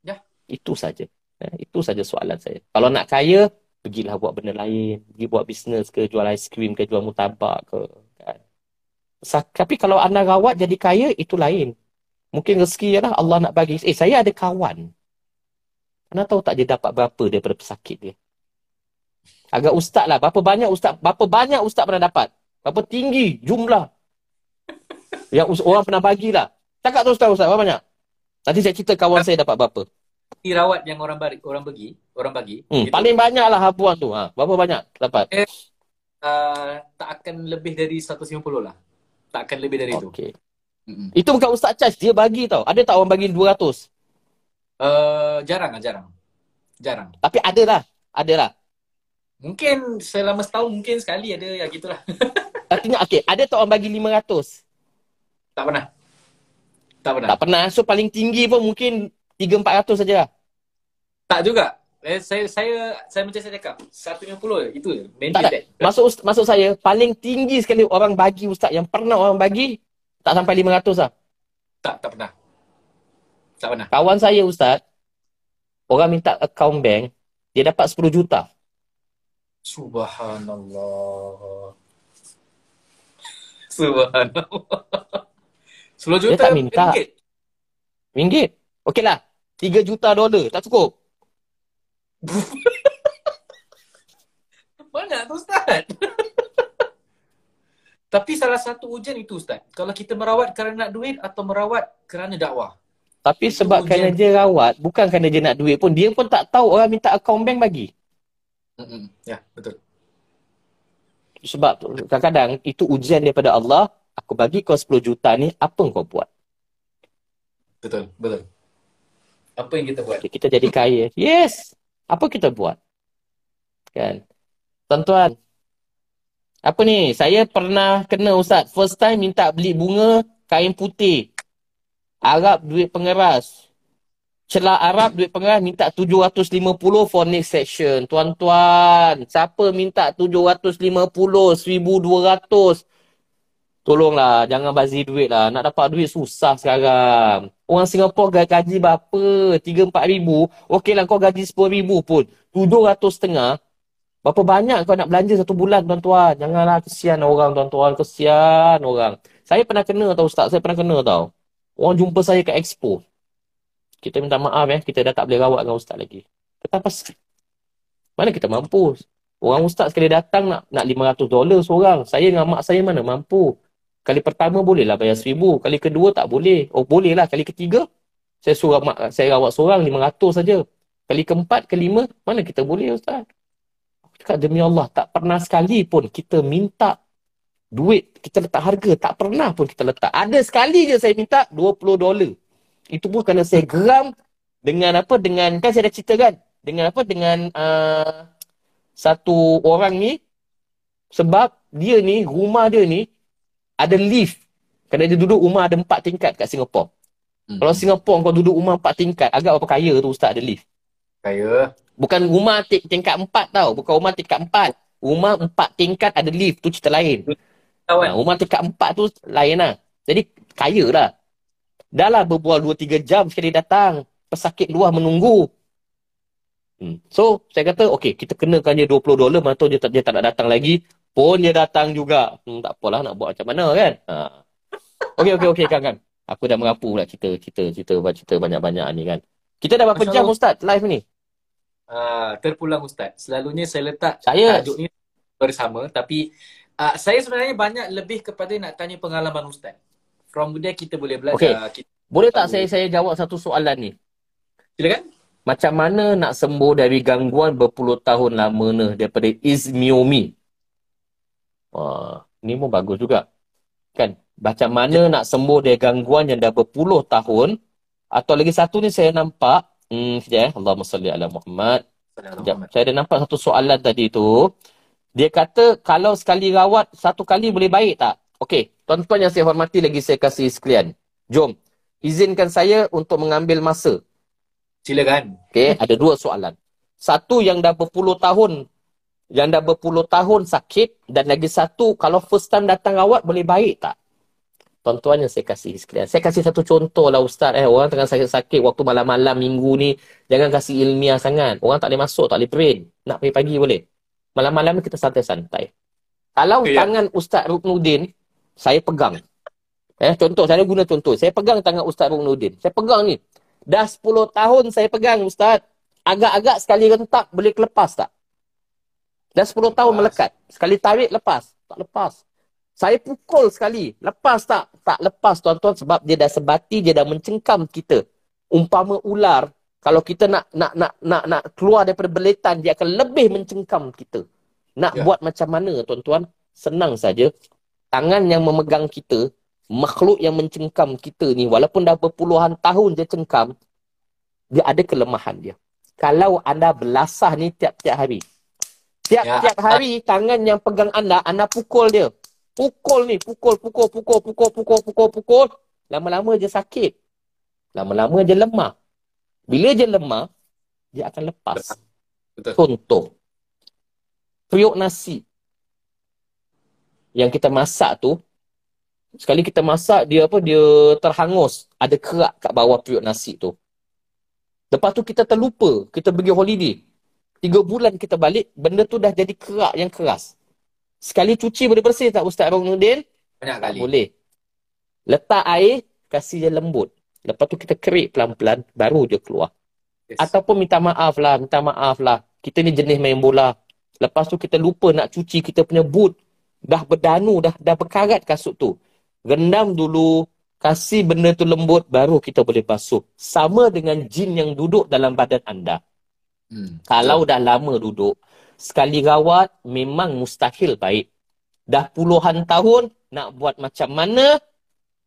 Ya. Itu saja. Ya, itu saja soalan saya. Kalau nak kaya, pergilah buat benda lain. Pergi buat bisnes ke, jual aiskrim ke, jual mutabak ke. Kan? Tapi kalau anda rawat jadi kaya, itu lain. Mungkin rezeki lah Allah nak bagi. Eh, saya ada kawan. Anda tahu tak dia dapat berapa daripada pesakit dia? Agak ustaz lah. Berapa banyak ustaz, berapa banyak ustaz pernah dapat? Berapa tinggi jumlah <laughs> yang orang pernah bagilah. Cakap terus tahu Ustaz, berapa banyak? Nanti saya cerita kawan saya dapat berapa. Rawat yang orang bagi, orang bagi, orang bagi. Hmm, paling banyak lah hapuan tu. Ha. Berapa banyak dapat? Eh, uh, tak akan lebih dari 150 lah. Tak akan lebih dari okay. itu. Mm-hmm. Itu bukan Ustaz Charge, dia bagi tau. Ada tak orang bagi 200? Uh, jarang lah, jarang. Jarang. Tapi ada lah. Ada lah. Mungkin selama setahun mungkin sekali ada yang gitulah. <laughs> Artinya, okay, ada tak orang bagi 500? Tak pernah. Tak pernah. Tak pernah. So paling tinggi pun mungkin 3-400 saja. Tak juga. Eh, saya saya saya macam saya cakap 150 itu je. Tak, tak. Masuk masuk saya paling tinggi sekali orang bagi ustaz yang pernah orang bagi tak sampai 500 lah. Tak, tak pernah. Tak pernah. Kawan saya ustaz orang minta account bank dia dapat 10 juta. Subhanallah. <laughs> Subhanallah. 10 juta dia tak minta. ringgit. Ringgit. Okeylah. 3 juta dolar. Tak cukup. <laughs> Mana tu Ustaz? <laughs> Tapi salah satu ujian itu Ustaz. Kalau kita merawat kerana nak duit atau merawat kerana dakwah. Tapi itu sebab kerana dia rawat, bukan kerana dia nak duit pun. Dia pun tak tahu orang minta akaun bank bagi. Ya, betul. Sebab kadang-kadang itu ujian daripada Allah. Aku bagi kau 10 juta ni, apa kau buat? Betul, betul. Apa yang kita buat? Kita jadi kaya. Yes! Apa kita buat? Kan? Tuan-tuan, apa ni? Saya pernah kena Ustaz. First time minta beli bunga kain putih. Arab duit pengeras. Celah Arab duit pengeras minta 750 for next section. Tuan-tuan, siapa minta 750, 1200? Tolonglah, jangan bazir duit lah. Nak dapat duit susah sekarang. Orang Singapura gaji berapa? 3-4 ribu. Okey lah kau gaji 10 ribu pun. 700 setengah. Berapa banyak kau nak belanja satu bulan tuan-tuan? Janganlah kesian orang tuan-tuan. Kesian orang. Saya pernah kena tau Ustaz. Saya pernah kena tau. Orang jumpa saya kat expo. Kita minta maaf ya, kita dah tak boleh rawat dengan ustaz lagi. Kenapa? Mana kita mampu? Orang ustaz sekali datang nak nak 500 dolar seorang. Saya dengan mak saya mana mampu? Kali pertama boleh lah bayar 1000. Kali kedua tak boleh. Oh boleh lah. Kali ketiga, saya suruh mak saya rawat seorang 500 saja. Kali keempat, kelima, mana kita boleh ustaz? Cakap demi Allah, tak pernah sekali pun kita minta duit kita letak harga tak pernah pun kita letak ada sekali je saya minta 20 dolar itu pun kerana saya geram dengan apa dengan kan saya dah cerita kan dengan apa dengan uh, satu orang ni sebab dia ni rumah dia ni ada lift kerana dia duduk rumah ada empat tingkat kat Singapura hmm. kalau Singapura kau duduk rumah empat tingkat agak berapa kaya tu ustaz ada lift kaya bukan rumah tingkat empat tau bukan rumah tingkat empat rumah empat tingkat ada lift tu cerita lain kawan. Ha, rumah tingkat empat tu lain lah. Jadi kaya lah. Dah lah berbual dua tiga jam sekali datang. Pesakit luar menunggu. Hmm. So, saya kata, okay, kita kenakan dia 20 dolar. Mana dia tak, dia tak nak datang lagi. Pun dia datang juga. Hmm, tak apalah nak buat macam mana kan. Ha. Okay, okay, okay, kan, kan. Aku dah merapu pula cerita, cerita, cerita, cerita banyak-banyak ni kan. Kita dah berapa jam Ustaz live ni? Uh, terpulang Ustaz. Selalunya saya letak saya... tajuk ni bersama. Tapi Uh, saya sebenarnya banyak lebih kepada nak tanya pengalaman Ustaz. From there kita boleh belajar. Okay. Kita boleh tak saya saya jawab satu soalan ni? Silakan. Macam mana nak sembuh dari gangguan berpuluh tahun lama ni daripada izmiomi? Wah, ni pun bagus juga. Kan? Macam mana nak sembuh dari gangguan yang dah berpuluh tahun? Atau lagi satu ni saya nampak. Hmm, sekejap eh. Allahumma salli ala Muhammad. Sekejap. Saya ada nampak satu soalan tadi tu. Dia kata kalau sekali rawat satu kali boleh baik tak? Okey, tuan-tuan yang saya hormati lagi saya kasih sekalian. Jom, izinkan saya untuk mengambil masa. Silakan. Okey, ada dua soalan. Satu yang dah berpuluh tahun yang dah berpuluh tahun sakit dan lagi satu kalau first time datang rawat boleh baik tak? Tuan-tuan yang saya kasih sekalian. Saya kasih satu contoh lah Ustaz. Eh, orang tengah sakit-sakit waktu malam-malam minggu ni. Jangan kasih ilmiah sangat. Orang tak boleh masuk, tak boleh brain. Nak pergi pagi boleh. Malam-malam kita santai-santai. Kalau okay, ya. tangan ya. Ustaz Ruknudin, saya pegang. Eh, contoh, saya guna contoh. Saya pegang tangan Ustaz Ruknudin. Saya pegang ni. Dah 10 tahun saya pegang Ustaz. Agak-agak sekali rentak boleh kelepas tak? Dah 10 lepas. tahun melekat. Sekali tarik lepas. Tak lepas. Saya pukul sekali. Lepas tak? Tak lepas tuan-tuan sebab dia dah sebati, dia dah mencengkam kita. Umpama ular, kalau kita nak nak nak nak nak keluar daripada beletan dia akan lebih mencengkam kita. Nak ya. buat macam mana tuan-tuan? Senang saja. Tangan yang memegang kita, makhluk yang mencengkam kita ni walaupun dah berpuluhan tahun dia cengkam, dia ada kelemahan dia. Kalau anda belasah ni tiap-tiap hari. Tiap-tiap ya. hari tangan yang pegang anda, anda pukul dia. Pukul ni, pukul, pukul, pukul, pukul, pukul, pukul, pukul. Lama-lama dia sakit. Lama-lama dia lemah. Bila dia lemah, dia akan lepas. Betul. Contoh. Periuk nasi. Yang kita masak tu, sekali kita masak, dia apa dia terhangus. Ada kerak kat bawah periuk nasi tu. Lepas tu kita terlupa, kita pergi holiday. Tiga bulan kita balik, benda tu dah jadi kerak yang keras. Sekali cuci boleh bersih tak Ustaz Abang Nudin? Banyak Tak kali. boleh. Letak air, kasih dia lembut. Lepas tu kita kerik pelan-pelan, baru dia keluar. Yes. Ataupun minta maaf lah, minta maaf lah. Kita ni jenis main bola. Lepas tu kita lupa nak cuci kita punya boot. Dah berdanu, dah dah berkarat kasut tu. Rendam dulu, kasih benda tu lembut, baru kita boleh basuh. Sama dengan jin yang duduk dalam badan anda. Hmm. Kalau dah lama duduk, sekali rawat memang mustahil baik. Dah puluhan tahun nak buat macam mana?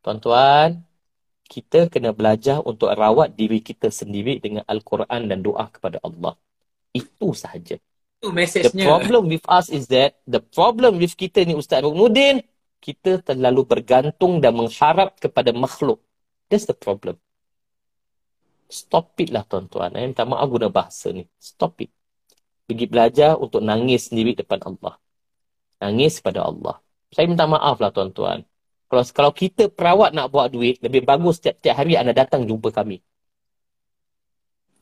Tuan-tuan, kita kena belajar untuk rawat diri kita sendiri dengan Al-Quran dan doa kepada Allah. Itu sahaja. Itu The mesejnya. problem with us is that the problem with kita ni Ustaz Ruknudin, kita terlalu bergantung dan mengharap kepada makhluk. That's the problem. Stop it lah tuan-tuan. Eh. Minta maaf guna bahasa ni. Stop it. Pergi belajar untuk nangis sendiri depan Allah. Nangis kepada Allah. Saya minta maaf lah tuan-tuan. Kalau kalau kita perawat nak buat duit, lebih bagus tiap-tiap hari anda datang jumpa kami.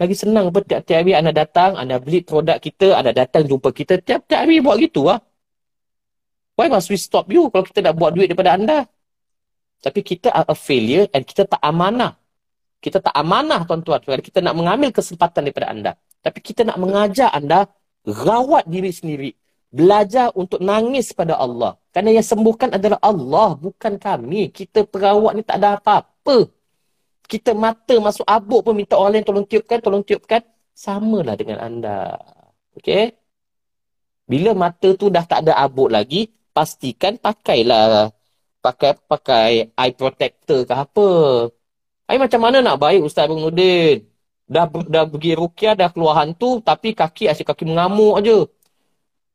Lagi senang apa tiap-tiap hari anda datang, anda beli produk kita, anda datang jumpa kita. Tiap-tiap hari buat gitu lah. Why must we stop you kalau kita nak buat duit daripada anda? Tapi kita are a failure and kita tak amanah. Kita tak amanah tuan-tuan. Kita nak mengambil kesempatan daripada anda. Tapi kita nak mengajar anda rawat diri sendiri. Belajar untuk nangis pada Allah. Kerana yang sembuhkan adalah Allah, bukan kami. Kita perawat ni tak ada apa-apa. Kita mata masuk abuk pun minta orang lain tolong tiupkan, tolong tiupkan. Samalah dengan anda. Okay? Bila mata tu dah tak ada abuk lagi, pastikan pakailah pakai pakai eye protector ke apa. Ai macam mana nak baik Ustaz Abang Nudin? Dah dah pergi rukyah dah keluar hantu tapi kaki asyik kaki mengamuk aja.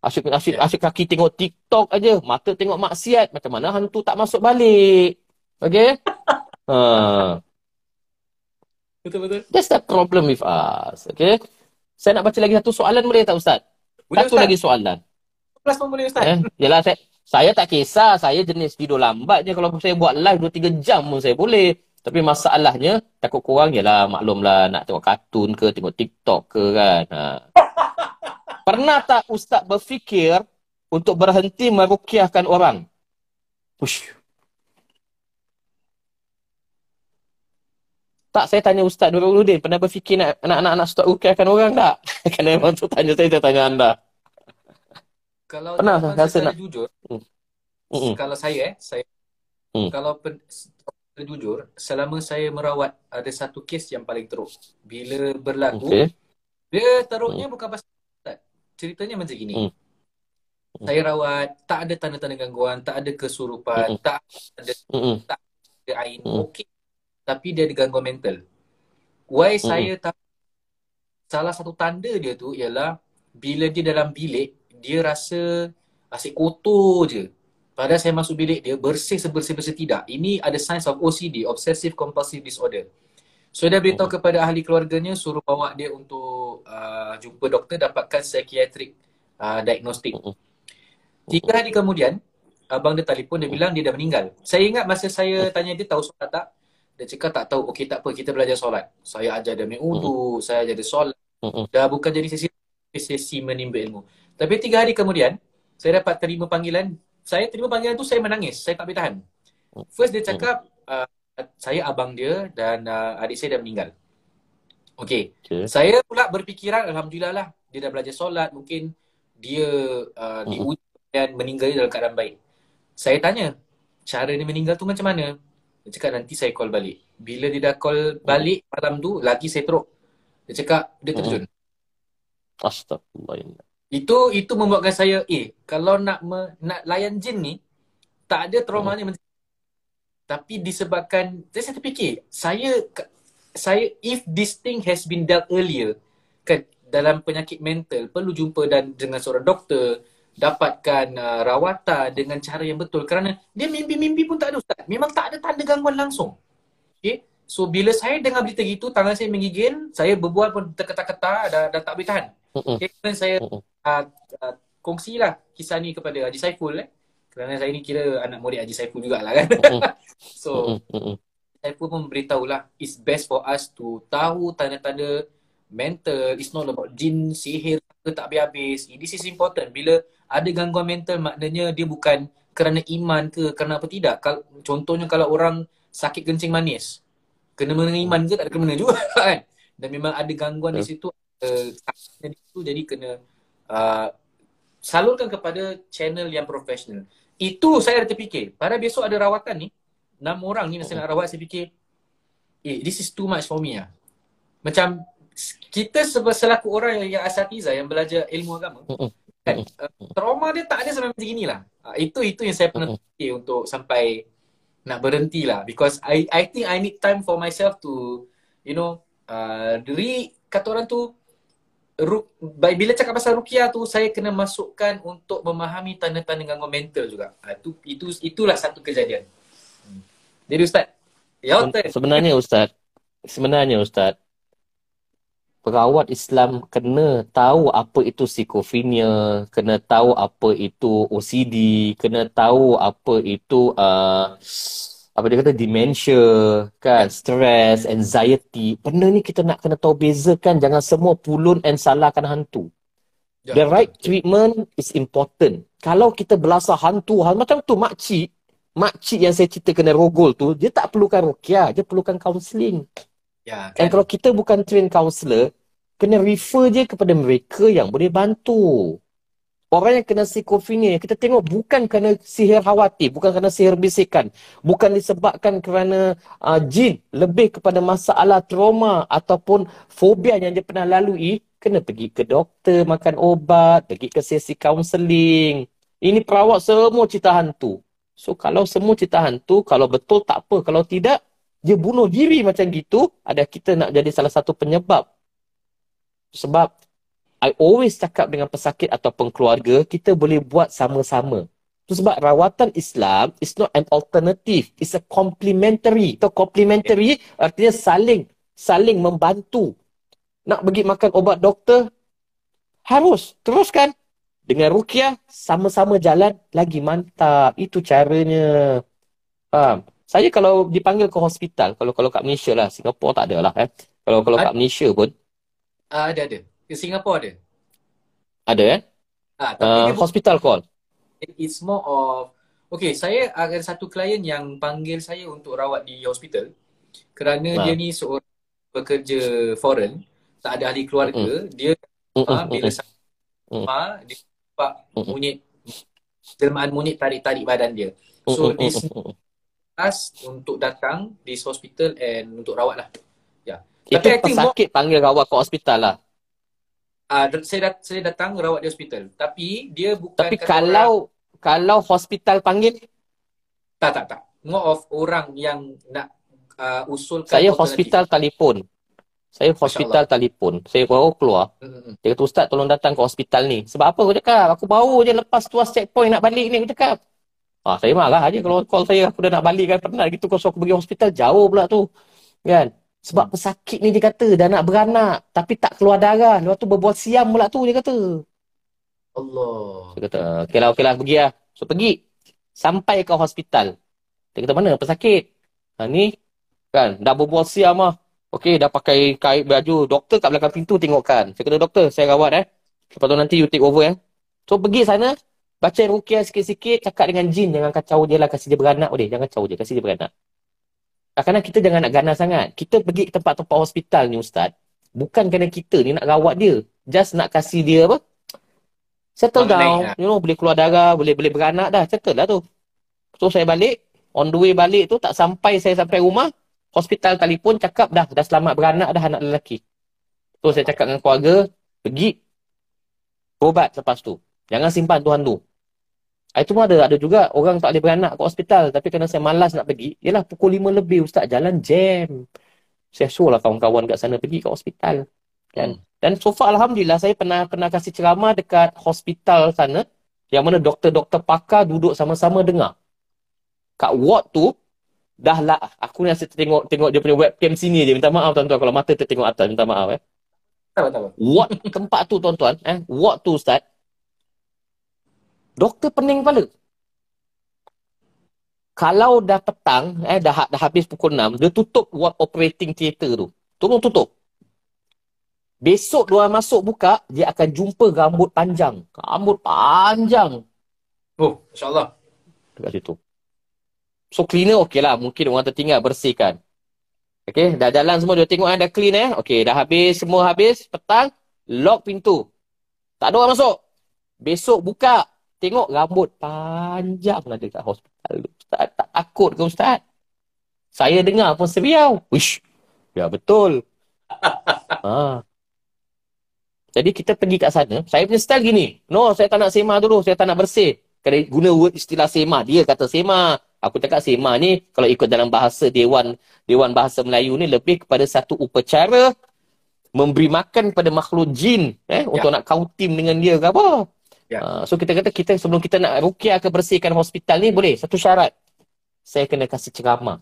Asyik asyik asyik kaki tengok TikTok aja, mata tengok maksiat. Macam mana hantu tak masuk balik? Okay? <laughs> ha. Betul-betul. That's the problem with us. Okay? Saya nak baca lagi satu soalan boleh tak Ustaz? Boleh satu Ustaz. lagi soalan. Plus pun boleh Ustaz. Eh, yalah saya saya tak kisah, saya jenis video lambat je kalau saya buat live 2 3 jam pun saya boleh. Tapi masalahnya takut korang yalah maklumlah nak tengok kartun ke, tengok TikTok ke kan. Ha. <laughs> Pernah tak ustaz berfikir untuk berhenti merukiahkan orang? Push. Tak, saya tanya Ustaz Nuruluddin, pernah berfikir nak anak-anak nak stop rukiahkan orang tak? <laughs> Kerana memang tu tanya saya, saya tanya anda. Kalau Pernah tuan-tuan rasa nak- jujur, Mm-mm. kalau saya eh, saya Hmm. kalau pen, jujur, selama saya merawat ada satu kes yang paling teruk. Bila berlaku, Okey. dia teruknya bukan pasal Ustaz. Ceritanya macam gini. Hmm. Saya rawat, tak ada tanda-tanda gangguan, tak ada kesurupan, Mm-mm. tak ada Mm-mm. ada ain, Hmm. okey. Tapi dia ada gangguan mental. Why Mm-mm. saya tak salah satu tanda dia tu ialah bila dia dalam bilik, dia rasa asyik kotor je. Padahal saya masuk bilik dia bersih sebersih-bersih tidak. Ini ada signs of OCD, Obsessive Compulsive Disorder. So dia beritahu kepada ahli keluarganya suruh bawa dia untuk uh, jumpa doktor dapatkan psychiatric uh, diagnostic. Mm-mm. Tiga hari kemudian, abang dia telefon, dia bilang dia dah meninggal. Saya ingat masa saya tanya dia tahu solat tak? Dia cakap tak tahu. Okey tak apa, kita belajar solat. Saya ajar dia ambil wudu, saya ajar dia solat. Mm-mm. Dah bukan jadi sesi sesi menimba ilmu. Tapi tiga hari kemudian, saya dapat terima panggilan. Saya terima panggilan tu, saya menangis. Saya tak boleh tahan. First dia cakap, uh, saya abang dia dan uh, adik saya dah meninggal. Okey. Okey. Saya pula berfikiran, Alhamdulillah lah, dia dah belajar solat. Mungkin dia uh, diuji dan meninggal dalam keadaan baik. Saya tanya, cara dia meninggal tu macam mana? Dia cakap nanti saya call balik. Bila dia dah call balik malam tu, lagi saya teruk. Dia cakap dia terjun. Astagfirullah. Itu itu membuatkan saya, eh kalau nak me, nak layan jin ni, tak ada traumanya macam tapi disebabkan saya, saya terfikir saya saya if this thing has been dealt earlier kan dalam penyakit mental perlu jumpa dan dengan seorang doktor dapatkan uh, rawatan dengan cara yang betul. Kerana dia mimpi-mimpi pun tak ada ustaz. Memang tak ada tanda gangguan langsung. Okey so bila saya dengar berita gitu tangan saya menggigil saya berbual pun terketar-ketar dah, dah tak boleh tahan. Okay, kemudian saya uh, uh, kongsilah kisah ni kepada Haji Saiful eh. Kerana saya ni kira anak murid Haji Saiful jugalah kan? <laughs> So. Saiful pun beritahulah it's best for us to tahu tanda-tanda mental, it's not about jin, sihir ke tak habis-habis. This is important. Bila ada gangguan mental maknanya dia bukan kerana iman ke kerana apa tidak. Kal- contohnya kalau orang sakit kencing manis, kena mengena iman ke tak ada kena juga <laughs> kan. Dan memang ada gangguan di situ uh, di situ jadi kena uh, salurkan kepada channel yang profesional. Itu saya ada terfikir. Pada besok ada rawatan ni, enam orang ni masa nak rawat saya fikir, eh this is too much for me lah. Macam kita selaku orang yang, yang asatiza yang belajar ilmu agama kan uh, trauma dia tak ada sampai macam inilah uh, itu itu yang saya pernah fikir untuk sampai nak berhenti lah because I I think I need time for myself to you know uh, dari kata orang tu ru, bila cakap pasal rukia tu saya kena masukkan untuk memahami tanda-tanda gangguan mental juga. Uh, itu itu itulah satu kejadian. Hmm. jadi ustaz ya sebenarnya ustaz sebenarnya ustaz perawat Islam kena tahu apa itu psikofrenia, kena tahu apa itu OCD, kena tahu apa itu uh, apa dia kata dementia, kan, stress, anxiety. Benda ni kita nak kena tahu bezakan jangan semua pulun and salahkan hantu. Ya, The right treatment is important. Kalau kita belasah hantu, hal macam tu makcik, makcik yang saya cerita kena rogol tu, dia tak perlukan rukyah, dia perlukan counselling. Ya, kan? And kalau kita bukan train counselor, kena refer je kepada mereka yang boleh bantu. Orang yang kena psikofrenia, kita tengok bukan kerana sihir khawatir, bukan kerana sihir bisikan, bukan disebabkan kerana uh, jin, lebih kepada masalah trauma ataupun fobia yang dia pernah lalui, kena pergi ke doktor, makan obat, pergi ke sesi kaunseling. Ini perawat semua cerita hantu. So kalau semua cerita hantu, kalau betul tak apa, kalau tidak, dia bunuh diri macam gitu, ada kita nak jadi salah satu penyebab. Sebab I always cakap dengan pesakit ataupun keluarga, kita boleh buat sama-sama. Itu sebab rawatan Islam is not an alternative. It's a complementary. Itu complementary artinya saling saling membantu. Nak pergi makan obat doktor, harus teruskan. Dengan rukiah, sama-sama jalan lagi mantap. Itu caranya. Faham? Saya kalau dipanggil ke hospital, kalau kalau kat Malaysia lah, Singapura tak ada lah. Eh. Kalau kalau kat Malaysia pun. Uh, ada, ada. Di Singapura ada. Ada eh? Ah, tapi uh, hospital call. It's more of Okay, saya ada satu klien yang panggil saya untuk rawat di hospital kerana nah. dia ni seorang pekerja foreign, tak ada ahli keluarga, mm. dia mm. Uh, bila mm. sama mm. dia nampak mm. monyet jelmaan monyet tarik-tarik badan dia. So mm. this ask untuk datang di hospital and untuk rawat lah. Ya. Yeah. Itu Tapi pesakit more... panggil rawat ke hospital lah. Uh, saya, dat- saya datang rawat di hospital. Tapi dia bukan... Tapi kalau orang... kalau hospital panggil? Tak, tak, tak. More of orang yang nak uh, usulkan... Saya hospital telefon. Saya hospital telefon. Saya baru keluar. Mm-hmm. Dia kata, Ustaz tolong datang ke hospital ni. Sebab apa aku cakap? Aku baru je lepas tuas checkpoint nak balik ni. Aku cakap. Ah, saya marah aja kalau call saya. Aku dah nak balik kan. Pernah gitu kalau aku pergi hospital. Jauh pula tu. Kan? Sebab pesakit ni dia kata dah nak beranak tapi tak keluar darah. Lepas tu berbuat siam pula tu dia kata. Allah. Dia kata, okey lah, okey lah, pergi lah. So pergi. Sampai ke hospital. Dia kata, mana pesakit? Ha, ni, kan, dah berbuat siam lah. Okey, dah pakai kait baju. Doktor kat belakang pintu tengokkan. Saya kata, doktor, saya rawat eh. Lepas tu nanti you take over eh. So pergi sana, baca rukiah sikit-sikit, cakap dengan jin. Jangan kacau dia lah, kasih dia beranak. Dia. Jangan kacau dia, kasih dia beranak. Kadang-kadang kita jangan nak ganas sangat. Kita pergi ke tempat-tempat hospital ni Ustaz. Bukan kerana kita ni nak rawat dia. Just nak kasih dia apa? Settle Mengenai down. Lah. You know, boleh keluar darah, boleh boleh beranak dah. Settle lah tu. So saya balik. On the way balik tu, tak sampai saya sampai rumah. Hospital telefon cakap dah. Dah selamat beranak dah anak lelaki. So saya cakap dengan keluarga. Pergi. Berobat lepas tu. Jangan simpan Tuhan tu. Ah, itu pun ada. Ada juga orang tak boleh beranak ke hospital. Tapi kerana saya malas nak pergi. Yalah pukul lima lebih Ustaz. Jalan jam. Saya suruh lah kawan-kawan kat sana pergi ke hospital. Kan? Hmm. Dan so far Alhamdulillah saya pernah pernah kasih ceramah dekat hospital sana. Yang mana doktor-doktor pakar duduk sama-sama dengar. Kat ward tu. Dah lah. Aku ni asyik tengok, tengok dia punya webcam sini je. Minta maaf tuan-tuan. Kalau mata tertengok atas. Minta maaf eh. Ward tempat tu tuan-tuan. Eh? Ward tu Ustaz. Doktor pening kepala. Kalau dah petang, eh dah dah habis pukul 6, dia tutup ward operating theater tu. Tolong tutup. Besok dia masuk buka, dia akan jumpa rambut panjang. Rambut panjang. Oh, insyaAllah. Dekat situ. So cleaner okey lah. Mungkin orang tertinggal bersihkan. Okay, dah jalan semua. Dia tengok dah clean eh. Okay, dah habis. Semua habis. Petang, lock pintu. Tak ada orang masuk. Besok buka. Tengok rambut panjang lah dekat hospital. Ustaz, tak takut ke Ustaz? Saya dengar pun seriau. Wish. Ya, betul. <laughs> ha. Jadi kita pergi kat sana. Saya punya style gini. No, saya tak nak sema dulu. Saya tak nak bersih. Kena guna word istilah sema. Dia kata sema. Aku cakap sema ni kalau ikut dalam bahasa Dewan Dewan Bahasa Melayu ni lebih kepada satu upacara memberi makan pada makhluk jin eh ya. untuk nak kautim dengan dia ke apa. Ya. Uh, so kita kata kita sebelum kita nak rukyah ke bersihkan hospital ni boleh satu syarat. Saya kena kasih ceramah.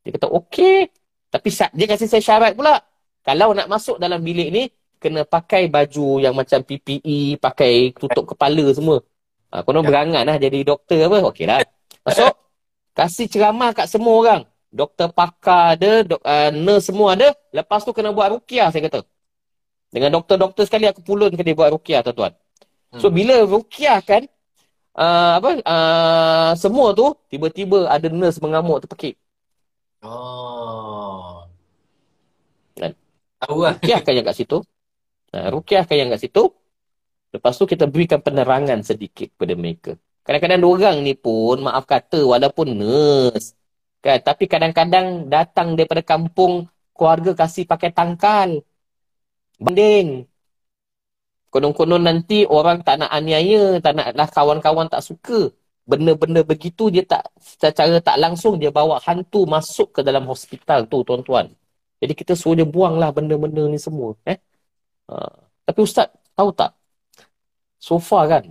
Dia kata okey. Tapi dia kasih saya syarat pula. Kalau nak masuk dalam bilik ni kena pakai baju yang macam PPE, pakai tutup kepala semua. Ha, konon ya. berangan lah jadi doktor apa. Okey lah. Masuk. Kasih ceramah kat semua orang. Doktor pakar ada, dok, uh, nurse semua ada. Lepas tu kena buat rukiah saya kata. Dengan doktor-doktor sekali aku pulun ke dia buat rukiah tuan-tuan. Hmm. So bila rukiah kan, uh, apa, uh, semua tu tiba-tiba ada nurse mengamuk terpekik. Oh. Kan? Tahu lah. Rukiah kan yang kat situ. Nah, rukiah kan yang kat situ. Lepas tu kita berikan penerangan sedikit kepada mereka. Kadang-kadang orang ni pun maaf kata walaupun nurse. Kan? Tapi kadang-kadang datang daripada kampung keluarga kasih pakai tangkal. Banding. Konon-konon nanti orang tak nak aniaya, tak nak lah kawan-kawan tak suka. Benda-benda begitu dia tak secara tak langsung dia bawa hantu masuk ke dalam hospital tu tuan-tuan. Jadi kita suruh dia buanglah benda-benda ni semua. Eh? Uh, tapi Ustaz, tahu tak? So far kan,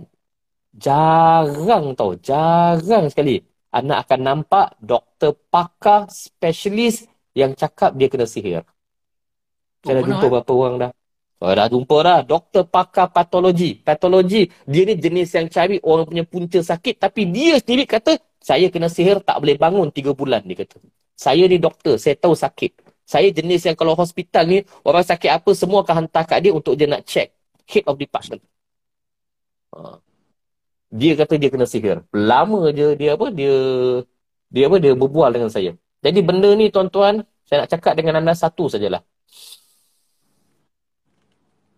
jarang tau, jarang sekali anak akan nampak doktor pakar spesialis yang cakap dia kena sihir. Saya oh, dah jumpa eh? berapa orang dah. Oh, dah jumpa dah. Doktor pakar patologi. Patologi, dia ni jenis yang cari orang punya punca sakit. Tapi dia sendiri kata, saya kena sihir tak boleh bangun 3 bulan. Dia kata. Saya ni doktor, saya tahu sakit. Saya jenis yang kalau hospital ni, orang sakit apa, semua akan hantar kat dia untuk dia nak check. Head of department. Ha. Dia kata dia kena sihir. Lama je dia apa, dia dia apa, dia berbual dengan saya. Jadi benda ni tuan-tuan, saya nak cakap dengan anda satu sajalah.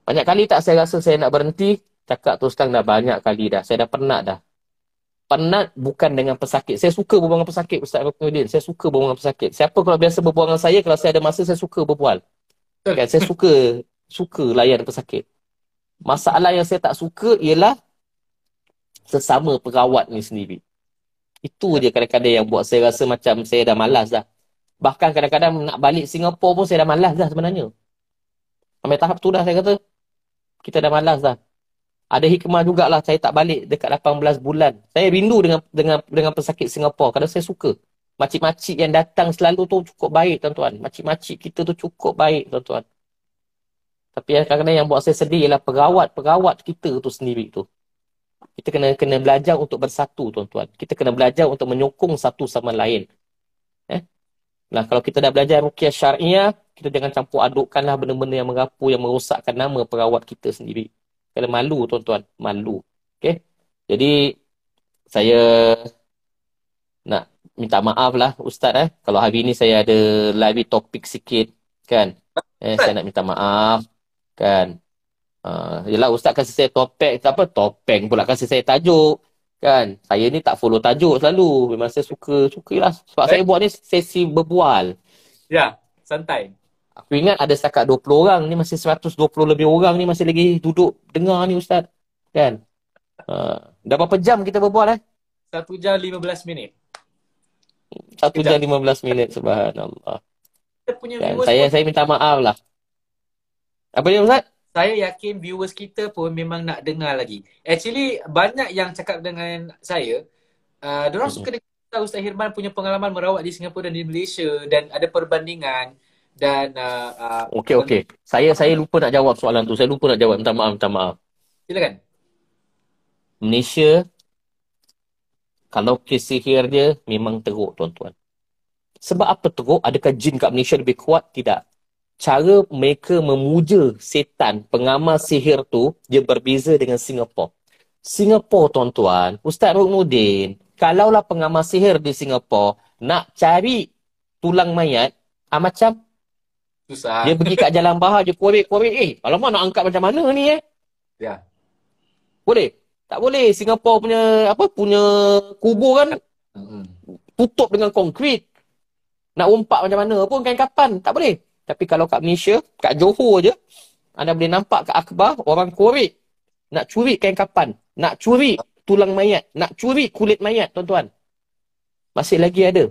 Banyak kali tak saya rasa saya nak berhenti, cakap tu sekarang dah banyak kali dah. Saya dah penat dah penat bukan dengan pesakit. Saya suka berbual dengan pesakit, Ustaz Rukunuddin. Saya suka berbual dengan pesakit. Siapa kalau biasa berbual dengan saya, kalau saya ada masa, saya suka berbual. Kan? Saya suka suka layan pesakit. Masalah yang saya tak suka ialah sesama perawat ni sendiri. Itu je kadang-kadang yang buat saya rasa macam saya dah malas dah. Bahkan kadang-kadang nak balik Singapura pun saya dah malas dah sebenarnya. Sampai tahap tu dah saya kata, kita dah malas dah ada hikmah jugalah saya tak balik dekat 18 bulan. Saya rindu dengan dengan dengan pesakit Singapura kerana saya suka. Makcik-makcik yang datang selalu tu cukup baik tuan-tuan. Makcik-makcik kita tu cukup baik tuan-tuan. Tapi yang kadang-kadang yang buat saya sedih ialah perawat-perawat kita tu sendiri tu. Kita kena kena belajar untuk bersatu tuan-tuan. Kita kena belajar untuk menyokong satu sama lain. Nah, kalau kita dah belajar rukiah syariah, kita jangan campur adukkanlah benda-benda yang merapu yang merosakkan nama perawat kita sendiri. Kena malu tuan-tuan. Malu. Okay. Jadi, saya nak minta maaf lah Ustaz eh. Kalau hari ni saya ada live topik sikit. Kan. Eh, saya nak minta maaf. Kan. Uh, yelah Ustaz kasih saya topik. Apa topeng pula kasih saya tajuk. Kan. Saya ni tak follow tajuk selalu. Memang saya suka. Suka lah. Sebab Baik. saya buat ni sesi berbual. Ya. Santai. Aku ingat ada setakat 20 orang ni masih 120 lebih orang ni masih lagi duduk dengar ni Ustaz. Kan? Uh, dah berapa jam kita berbual eh? Satu jam 15 minit. Satu jam 15 minit, subhanallah. Kan? Saya saya minta maaf lah. Apa dia Ustaz? Saya yakin viewers kita pun memang nak dengar lagi. Actually, banyak yang cakap dengan saya, uh, mm-hmm. suka dengar Ustaz Hirman punya pengalaman merawat di Singapura dan di Malaysia dan ada perbandingan dan uh, uh, okey okey. Saya saya lupa nak jawab soalan tu. Saya lupa nak jawab. Minta maaf minta maaf. Silakan. Malaysia kalau kes sihir dia memang teruk tuan-tuan. Sebab apa teruk? Adakah jin kat Malaysia lebih kuat? Tidak cara mereka memuja setan, pengamal sihir tu, dia berbeza dengan Singapura. Singapura, tuan-tuan, Ustaz Ruknudin, kalaulah pengamal sihir di Singapura, nak cari tulang mayat, ah, macam Susah. dia pergi kat jalan bahar, dia korek-korek. Eh, alamak nak angkat macam mana ni eh? Ya. Boleh? Tak boleh. Singapura punya, apa, punya kubur kan, tutup dengan konkrit. Nak umpak macam mana pun kain kapan. Tak boleh. Tapi kalau kat Malaysia, kat Johor je, anda boleh nampak kat akhbar, orang korek. Nak curi kain kapan. Nak curi tulang mayat. Nak curi kulit mayat, tuan-tuan. Masih lagi ada.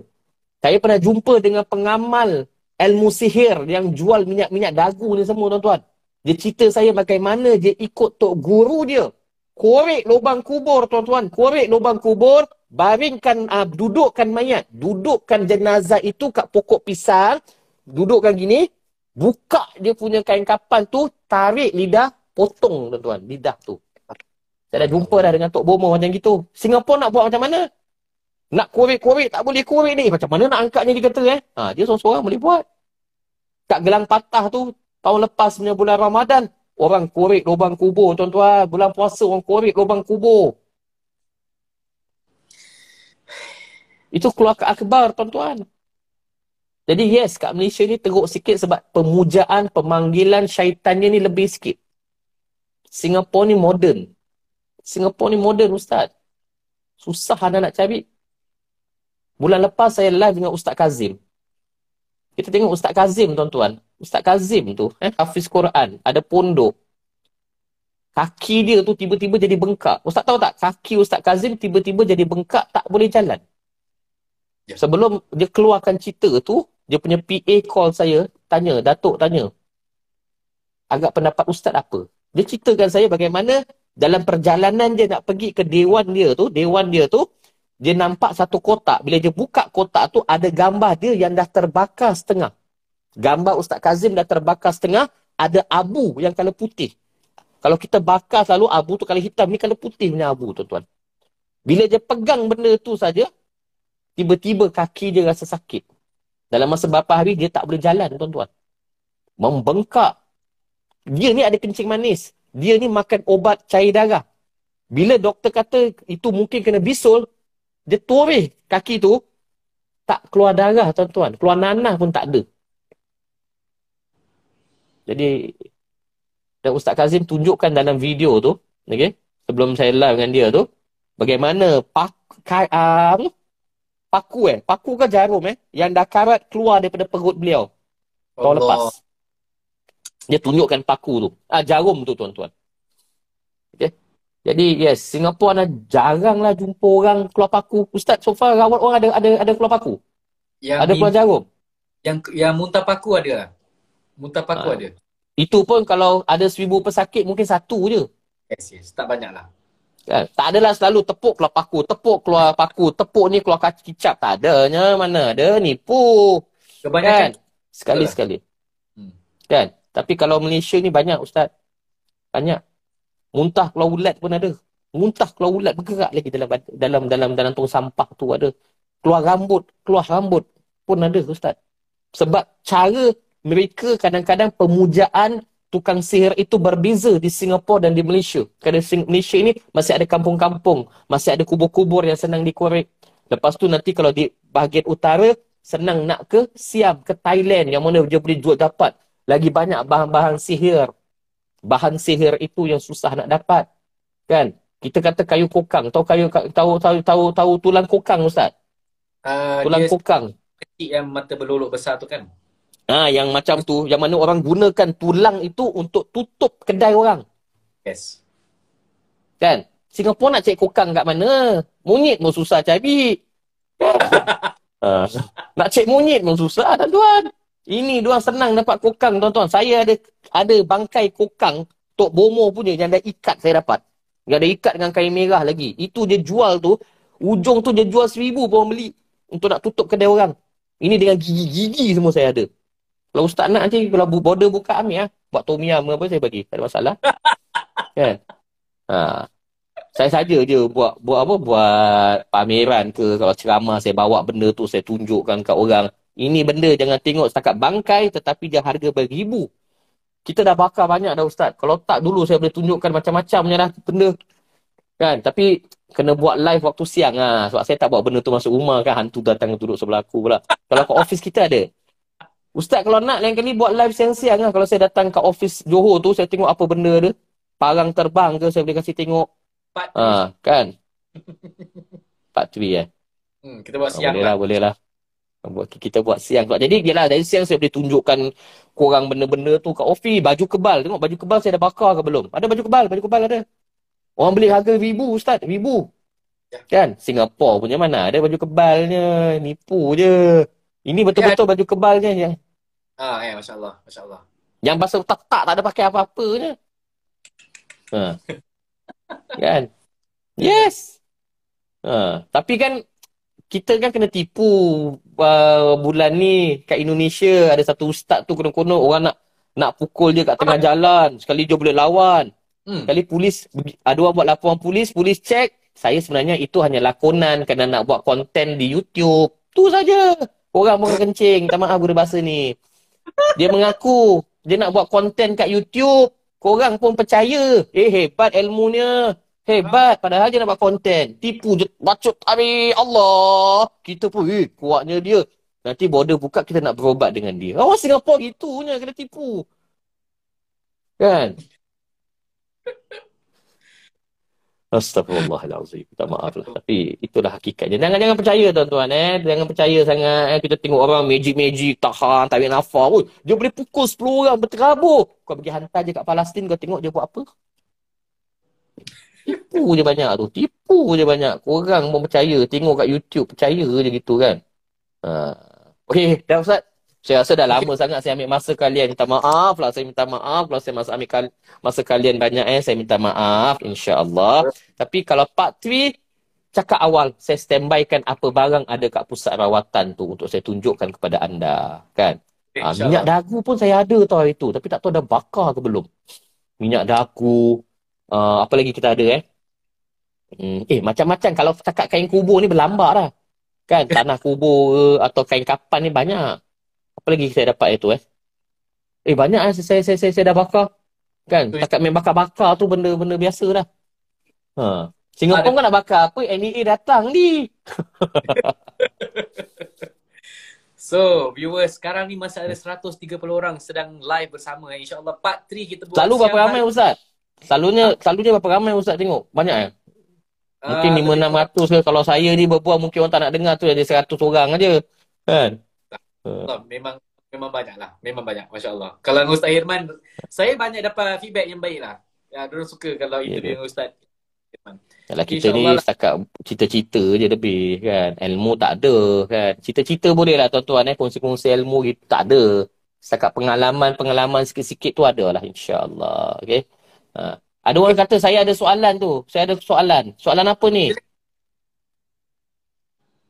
Saya pernah jumpa dengan pengamal ilmu sihir yang jual minyak-minyak dagu ni semua, tuan-tuan. Dia cerita saya bagaimana dia ikut tok guru dia. Korek lubang kubur, tuan-tuan. Korek lubang kubur, baringkan, uh, dudukkan mayat. Dudukkan jenazah itu kat pokok pisang. Dudukkan gini. Buka dia punya kain kapan tu, tarik lidah, potong, tuan-tuan. Lidah tu. Saya dah jumpa dah dengan Tok Bomo macam gitu. Singapura nak buat macam mana? Nak korek-korek, tak boleh korek ni. Macam mana nak angkatnya dia kata eh? Ha, dia seorang-seorang boleh buat. Kat gelang patah tu, tahun lepas punya bulan Ramadan, orang korek lubang kubur, tuan-tuan. Bulan puasa orang korek lubang kubur. Itu keluar ke akhbar, tuan-tuan. Jadi yes, kat Malaysia ni teruk sikit sebab pemujaan, pemanggilan syaitannya ni lebih sikit. Singapura ni modern. Singapura ni modern, Ustaz. Susah anda nak cari. Bulan lepas saya live dengan Ustaz Kazim. Kita tengok Ustaz Kazim, tuan-tuan. Ustaz Kazim tu, eh, Hafiz Quran, ada pondok. Kaki dia tu tiba-tiba jadi bengkak. Ustaz tahu tak, kaki Ustaz Kazim tiba-tiba jadi bengkak, tak boleh jalan. Ya. Sebelum dia keluarkan cerita tu, dia punya PA call saya, tanya, Datuk tanya. Agak pendapat Ustaz apa? Dia ceritakan saya bagaimana dalam perjalanan dia nak pergi ke dewan dia tu, dewan dia tu, dia nampak satu kotak. Bila dia buka kotak tu, ada gambar dia yang dah terbakar setengah. Gambar Ustaz Kazim dah terbakar setengah, ada abu yang kalau putih. Kalau kita bakar selalu abu tu kalau hitam, ni kalau putih punya abu, tuan-tuan. Bila dia pegang benda tu saja, tiba-tiba kaki dia rasa sakit. Dalam masa beberapa hari, dia tak boleh jalan, tuan-tuan. Membengkak. Dia ni ada kencing manis. Dia ni makan obat cair darah. Bila doktor kata itu mungkin kena bisul, dia toreh kaki tu, tak keluar darah, tuan-tuan. Keluar nanah pun tak ada. Jadi, dan Ustaz Kazim tunjukkan dalam video tu, okay, sebelum saya live dengan dia tu, bagaimana pak, ka, uh, paku eh, paku ke jarum eh, yang dah karat keluar daripada perut beliau. Tahun lepas. Dia tunjukkan paku tu. Ah, jarum tu tuan-tuan. Okay. Jadi yes, Singapura dah jarang lah jumpa orang keluar paku. Ustaz, so far rawat orang ada ada ada keluar paku. Yang Ada keluar jarum. yang yang muntah paku ada. Muntah paku Ah. ada. Itu pun kalau ada seribu pesakit mungkin satu je. Yes, yes. Tak banyak lah. Kan? Tak adalah selalu tepuk keluar paku, tepuk keluar paku, tepuk ni keluar kaki kicap. Tak adanya. Mana ada. Nipu. Kebanyakan Kan? Sekali-sekali. Hmm. Kan? Tapi kalau Malaysia ni banyak Ustaz. Banyak. Muntah keluar ulat pun ada. Muntah keluar ulat bergerak lagi dalam dalam dalam dalam tong sampah tu ada. Keluar rambut, keluar rambut pun ada Ustaz. Sebab cara mereka kadang-kadang pemujaan tukang sihir itu berbeza di Singapura dan di Malaysia. Kerana Malaysia ini masih ada kampung-kampung, masih ada kubur-kubur yang senang dikorek. Lepas tu nanti kalau di bahagian utara, senang nak ke Siam, ke Thailand yang mana dia boleh jual dapat lagi banyak bahan-bahan sihir. Bahan sihir itu yang susah nak dapat. Kan? Kita kata kayu kokang. Tahu kayu tahu tahu tahu tahu tulang kokang Ustaz? uh, Tulang kokang. kecil yang mata berlolok besar tu kan. Ah, yang macam tu, yang mana orang gunakan tulang itu untuk tutup kedai orang. Yes. Kan? Singapura nak cari kokang kat mana? Monyet pun susah cari. Ah, <laughs> nak cek monyet pun susah, tuan-tuan. Ini diorang senang dapat kokang, tuan-tuan. Saya ada ada bangkai kokang, Tok Bomo punya yang ada ikat saya dapat. Yang ada ikat dengan kain merah lagi. Itu dia jual tu, ujung tu dia jual seribu pun orang beli. Untuk nak tutup kedai orang. Ini dengan gigi-gigi semua saya ada. Kalau ustaz nak nanti, kalau border buka ambil lah. Buat tom yum apa saya bagi. Tak ada masalah. <laughs> kan? Ha. Saya saja je buat buat apa buat pameran ke kalau ceramah saya bawa benda tu saya tunjukkan kat orang Ini benda jangan tengok setakat bangkai tetapi dia harga beribu. Kita dah bakar banyak dah Ustaz. Kalau tak dulu saya boleh tunjukkan macam-macamnya dah benda. Kan? Tapi kena buat live waktu siang lah. Sebab saya tak buat benda tu masuk rumah kan. Hantu datang duduk sebelah aku pula. Kalau kat office kita ada. Ustaz kalau nak lain kali buat live siang-siang lah. Kalau saya datang kat office Johor tu, saya tengok apa benda dia. Parang terbang ke saya boleh kasih tengok. Part Ha, kan? <laughs> Part 3 eh. Hmm, kita buat siang boleh lah, boleh lah. Buat, kita buat siang. Sebab Jadi, yelah, dari siang saya boleh tunjukkan korang benda-benda tu kat office. Baju kebal. Tengok baju kebal saya dah bakar ke belum? Ada baju kebal? Baju kebal ada. Orang beli harga ribu, Ustaz. Ribu. Ya. Kan? Singapura punya mana ada baju kebalnya. Nipu je. Ini betul-betul baju kebalnya. Yang, Ah, ya, Masya Allah. Masya Allah. yang pasal tak-tak tak ada pakai apa-apa je. Ha. <laughs> kan? Yes. Ha. Tapi kan kita kan kena tipu uh, bulan ni kat Indonesia ada satu ustaz tu konon-konon orang nak nak pukul dia kat tengah jalan sekali dia boleh lawan Hmm. sekali polis ada orang buat laporan polis polis cek saya sebenarnya itu hanya lakonan kerana nak buat konten di YouTube tu saja orang pun kencing minta maaf guna bahasa ni dia mengaku dia nak buat konten kat YouTube korang pun percaya eh hebat ilmunya Hebat. Padahal dia nak buat konten. Tipu je. Bacut habis. Allah. Kita pun, eh, kuatnya dia. Nanti border buka, kita nak berobat dengan dia. Orang Singapura gitunya. Kena tipu. Kan? Astagfirullahalazim. Minta maaf lah. Tapi itulah hakikatnya. Jangan jangan percaya tuan-tuan eh. Jangan percaya sangat eh. Kita tengok orang magic-magic, tahan, tarik nafas. Oh, dia boleh pukul 10 orang berterabur. Kau pergi hantar je kat Palestin, kau tengok dia buat apa? Tipu je banyak tu. Tipu je banyak. Korang pun percaya. Tengok kat YouTube. Percaya je gitu kan. Ha. Okey, dah Ustaz. Saya rasa dah lama sangat saya ambil masa kalian. Minta maaf lah. Saya minta maaf kalau saya masa ambil kal- masa kalian banyak eh. Saya minta maaf. InsyaAllah. Tapi kalau part 3, cakap awal. Saya standbykan apa barang ada kat pusat rawatan tu untuk saya tunjukkan kepada anda. Kan? Ha, minyak dagu pun saya ada tau hari tu. Tapi tak tahu dah bakar ke belum. Minyak dagu. Uh, apa lagi kita ada eh? Hmm, eh macam-macam. Kalau cakap kain kubur ni berlambak dah. Kan? Tanah kubur ke atau kain kapan ni banyak. Apa lagi saya dapat itu eh? Eh banyak eh saya, saya, saya, saya dah bakar. Kan? Takat main bakar-bakar tu benda-benda biasa dah. Ha. Singapura kan nak bakar apa? NEA datang ni. <laughs> So, viewers, sekarang ni masa ada 130 orang sedang live bersama. InsyaAllah part 3 kita buat Selalu berapa ramai hari. Ustaz? Selalunya, selalunya berapa ramai Ustaz tengok? Banyak eh? Mungkin Ah, 5-600 ke. Kalau saya ni berbual mungkin orang tak nak dengar tu ada 100 orang aja. Kan? Allah, memang memang banyak lah. Memang banyak. Masya Allah. Kalau dengan Ustaz Irman, saya banyak dapat feedback yang baik lah. Ya, diorang suka kalau Ya, interview dengan Ustaz Irman. Yalah kita ni lah. setakat cita-cita je lebih kan. Ilmu tak ada kan. Cita-cita boleh lah tuan-tuan eh. Kongsi-kongsi ilmu gitu tak ada. Setakat pengalaman-pengalaman sikit-sikit tu ada lah insyaAllah. Okay. Ha. Ada orang kata saya ada soalan tu. Saya ada soalan. Soalan apa ni?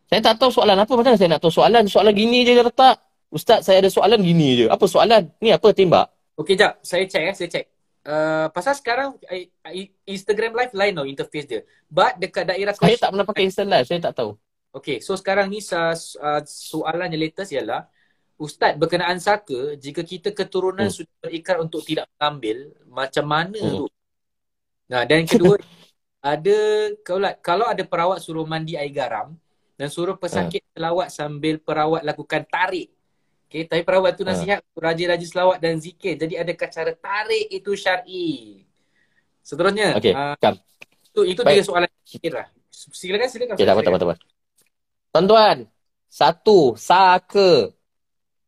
Saya tak tahu soalan apa. Macam mana saya nak tahu soalan? Soalan gini je dia letak. Ustaz saya ada soalan gini je. Apa soalan? Ni apa tembak? Okey, jap. Saya check ya, saya check. Uh, pasal sekarang I- I- Instagram live lain tau interface dia. But dekat daerah Saya tak pernah pakai Instant Live. Saya tak tahu. Okey, so sekarang ni uh, soalan yang latest ialah Ustaz berkenaan saka jika kita keturunan Hmm. sudah berikrar untuk tidak mengambil macam mana Hmm. tu? Nah, dan kedua <laughs> ada kalau kalau ada perawat suruh mandi air garam dan suruh pesakit Hmm. selawat sambil perawat lakukan tarik. Okey, tapi perawat tu nasihat rajin-rajin selawat dan zikir. Jadi adakah cara tarik itu syar'i? Seterusnya, Okey, uh, kam. itu itu Baik. tiga soalan terakhir lah. Silakan silakan. Okay, tak apa, tak apa, silakan. tak apa. Tuan-tuan, satu, saka.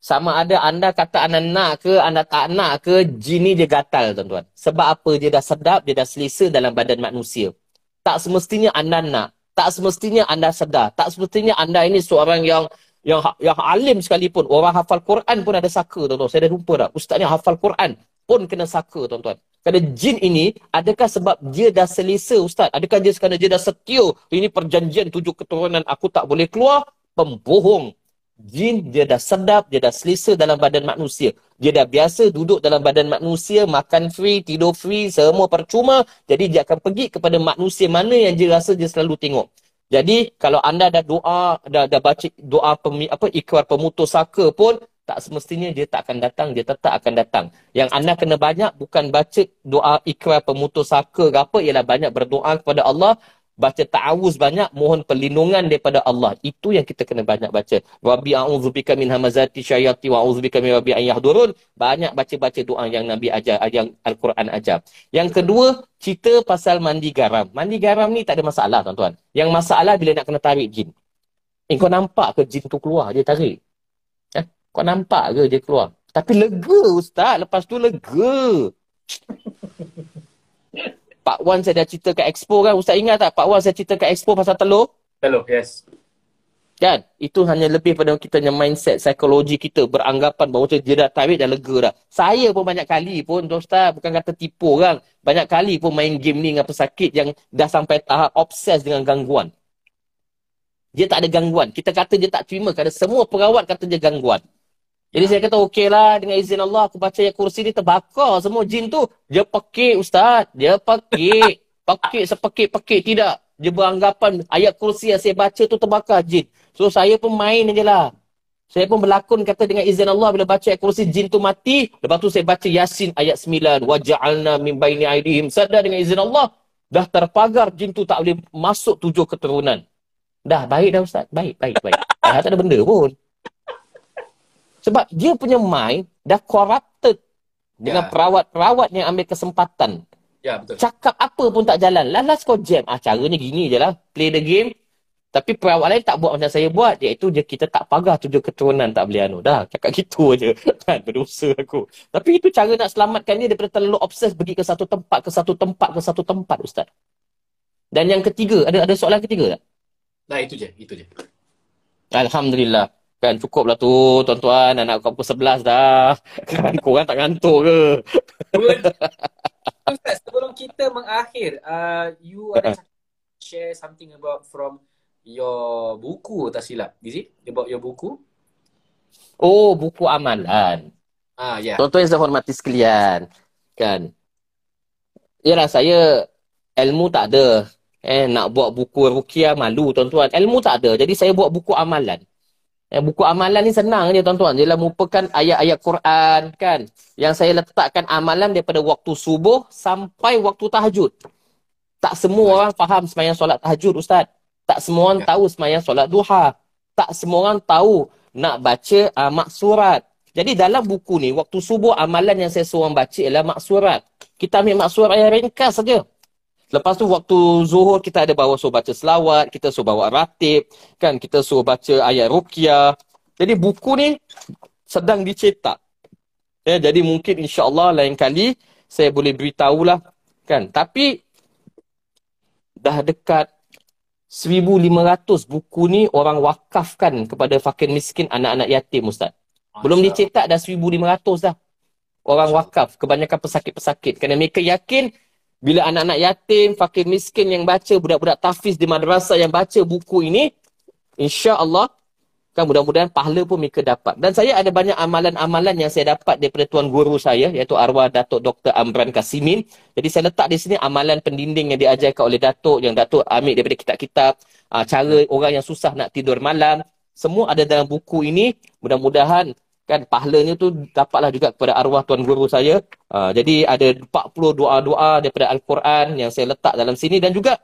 Sama ada anda kata anda nak ke, anda tak nak ke, jin ni dia gatal, tuan-tuan. Sebab apa? Dia dah sedap, dia dah selesa dalam badan manusia. Tak semestinya anda nak. Tak semestinya anda sedar. Tak semestinya anda ini seorang yang yang yang alim sekalipun. Orang hafal Quran pun ada saka, tuan-tuan. Saya dah jumpa dah. Ustaz ni hafal Quran pun kena saka, tuan-tuan. Kerana jin ini, adakah sebab dia dah selesa, Ustaz? Adakah dia kerana dia dah setia? Ini perjanjian tujuh keturunan, aku tak boleh keluar? Pembohong. Jin, dia dah sedap, dia dah selesa dalam badan manusia. Dia dah biasa duduk dalam badan manusia, makan free, tidur free, semua percuma. Jadi dia akan pergi kepada manusia mana yang dia rasa dia selalu tengok. Jadi kalau anda dah doa, dah, dah baca doa pemi, apa ikrar pemutus saka pun, tak semestinya dia tak akan datang, dia tetap akan datang. Yang anda kena banyak bukan baca doa ikrar pemutus saka ke apa, ialah banyak berdoa kepada Allah, baca ta'awuz banyak, mohon perlindungan daripada Allah. Itu yang kita kena banyak baca. Rabbi a'udzubika min hamazati syayati wa a'udzubika min rabbi an yahdurun. Banyak baca-baca doa yang Nabi ajar, yang Al-Quran ajar. Yang kedua, cerita pasal mandi garam. Mandi garam ni tak ada masalah tuan-tuan. Yang masalah bila nak kena tarik jin. Eh, kau nampak ke jin tu keluar, dia tarik? Eh, kau nampak ke dia keluar? Tapi lega Ustaz, lepas tu lega. Pak Wan saya dah cerita kat Expo kan. Ustaz ingat tak Pak Wan saya cerita kat Expo pasal telur? Telur, yes. Kan? Itu hanya lebih pada kita punya mindset, psikologi kita beranggapan bahawa dia dah tarik dah lega dah. Saya pun banyak kali pun, Ustaz, bukan kata tipu orang. Banyak kali pun main game ni dengan pesakit yang dah sampai tahap obses dengan gangguan. Dia tak ada gangguan. Kita kata dia tak terima kerana semua perawat kata dia gangguan. Jadi saya kata okeylah dengan izin Allah aku baca ayat kursi ni terbakar semua jin tu. Dia pekik ustaz. Dia pekik. <laughs> Pekik sepekik-pekik tidak. Dia beranggapan ayat kursi yang saya baca tu terbakar jin. So saya pun main je lah. Saya pun berlakon kata dengan izin Allah bila baca ayat kursi jin tu mati. Lepas tu saya baca Yasin ayat 9. Waja'alna min baini aidihim. Sadar dengan izin Allah. Dah terpagar jin tu tak boleh masuk tujuh keturunan. Dah baik dah ustaz. Baik, baik, baik. Dah tak ada benda pun. Sebab dia punya mind dah corrupted dengan ya. perawat-perawat yang ambil kesempatan. Ya, betul. Cakap apa pun tak jalan. Last kau jam. Ah, caranya gini je lah. Play the game. Tapi perawat lain tak buat macam saya buat. Iaitu dia kita tak pagar tujuh keturunan tak boleh anu. Dah, cakap gitu aja. <laughs> Kan, berdosa aku. Tapi itu cara nak selamatkan dia daripada terlalu obses pergi ke satu tempat, ke satu tempat, ke satu tempat, Ustaz. Dan yang ketiga, ada ada soalan ketiga tak? Nah, itu je. Itu je. Alhamdulillah. Kan cukup lah tu tuan-tuan anak kau pukul sebelas dah. <laughs> Kan korang tak ngantuk ke? <laughs> Ustaz, sebelum kita mengakhir, uh, you ada share something about from your buku tak silap. Is it? About your buku? Oh, buku amalan. Ah, ya. Yeah. Tuan-tuan yang saya hormati sekalian. Kan? Yalah, saya ilmu tak ada. Eh, nak buat buku rukiah malu tuan-tuan. Ilmu tak ada. Jadi saya buat buku amalan. Eh, buku amalan ni senang je tuan-tuan. Dia merupakan ayat-ayat Quran kan. Yang saya letakkan amalan daripada waktu subuh sampai waktu tahajud. Tak semua orang faham semayang solat tahajud Ustaz. Tak semua orang ya. tahu semayang solat duha. Tak semua orang tahu nak baca uh, maksurat. Jadi dalam buku ni, waktu subuh amalan yang saya suruh baca ialah maksurat. Kita ambil maksurat yang ringkas saja. Lepas tu waktu zuhur kita ada bawa suruh baca selawat, kita suruh bawa ratib, kan kita suruh baca ayat ruqyah. Jadi buku ni sedang dicetak. Ya, jadi mungkin insya-Allah lain kali saya boleh beritahulah kan. Tapi dah dekat 1500 buku ni orang wakafkan kepada fakir miskin anak-anak yatim ustaz. Belum dicetak dah 1500 dah. Orang wakaf kebanyakan pesakit-pesakit kerana mereka yakin bila anak-anak yatim, fakir miskin yang baca, budak-budak tafiz di madrasah yang baca buku ini, insya-Allah kan mudah-mudahan pahala pun mereka dapat. Dan saya ada banyak amalan-amalan yang saya dapat daripada tuan guru saya iaitu arwah Datuk Dr. Amran Kasimin. Jadi saya letak di sini amalan pendinding yang diajarkan oleh Datuk yang Datuk ambil daripada kitab-kitab, ah, cara orang yang susah nak tidur malam, semua ada dalam buku ini. Mudah-mudahan kan pahalanya tu dapatlah juga kepada arwah tuan guru saya. Uh, jadi ada 40 doa-doa daripada Al-Quran yang saya letak dalam sini dan juga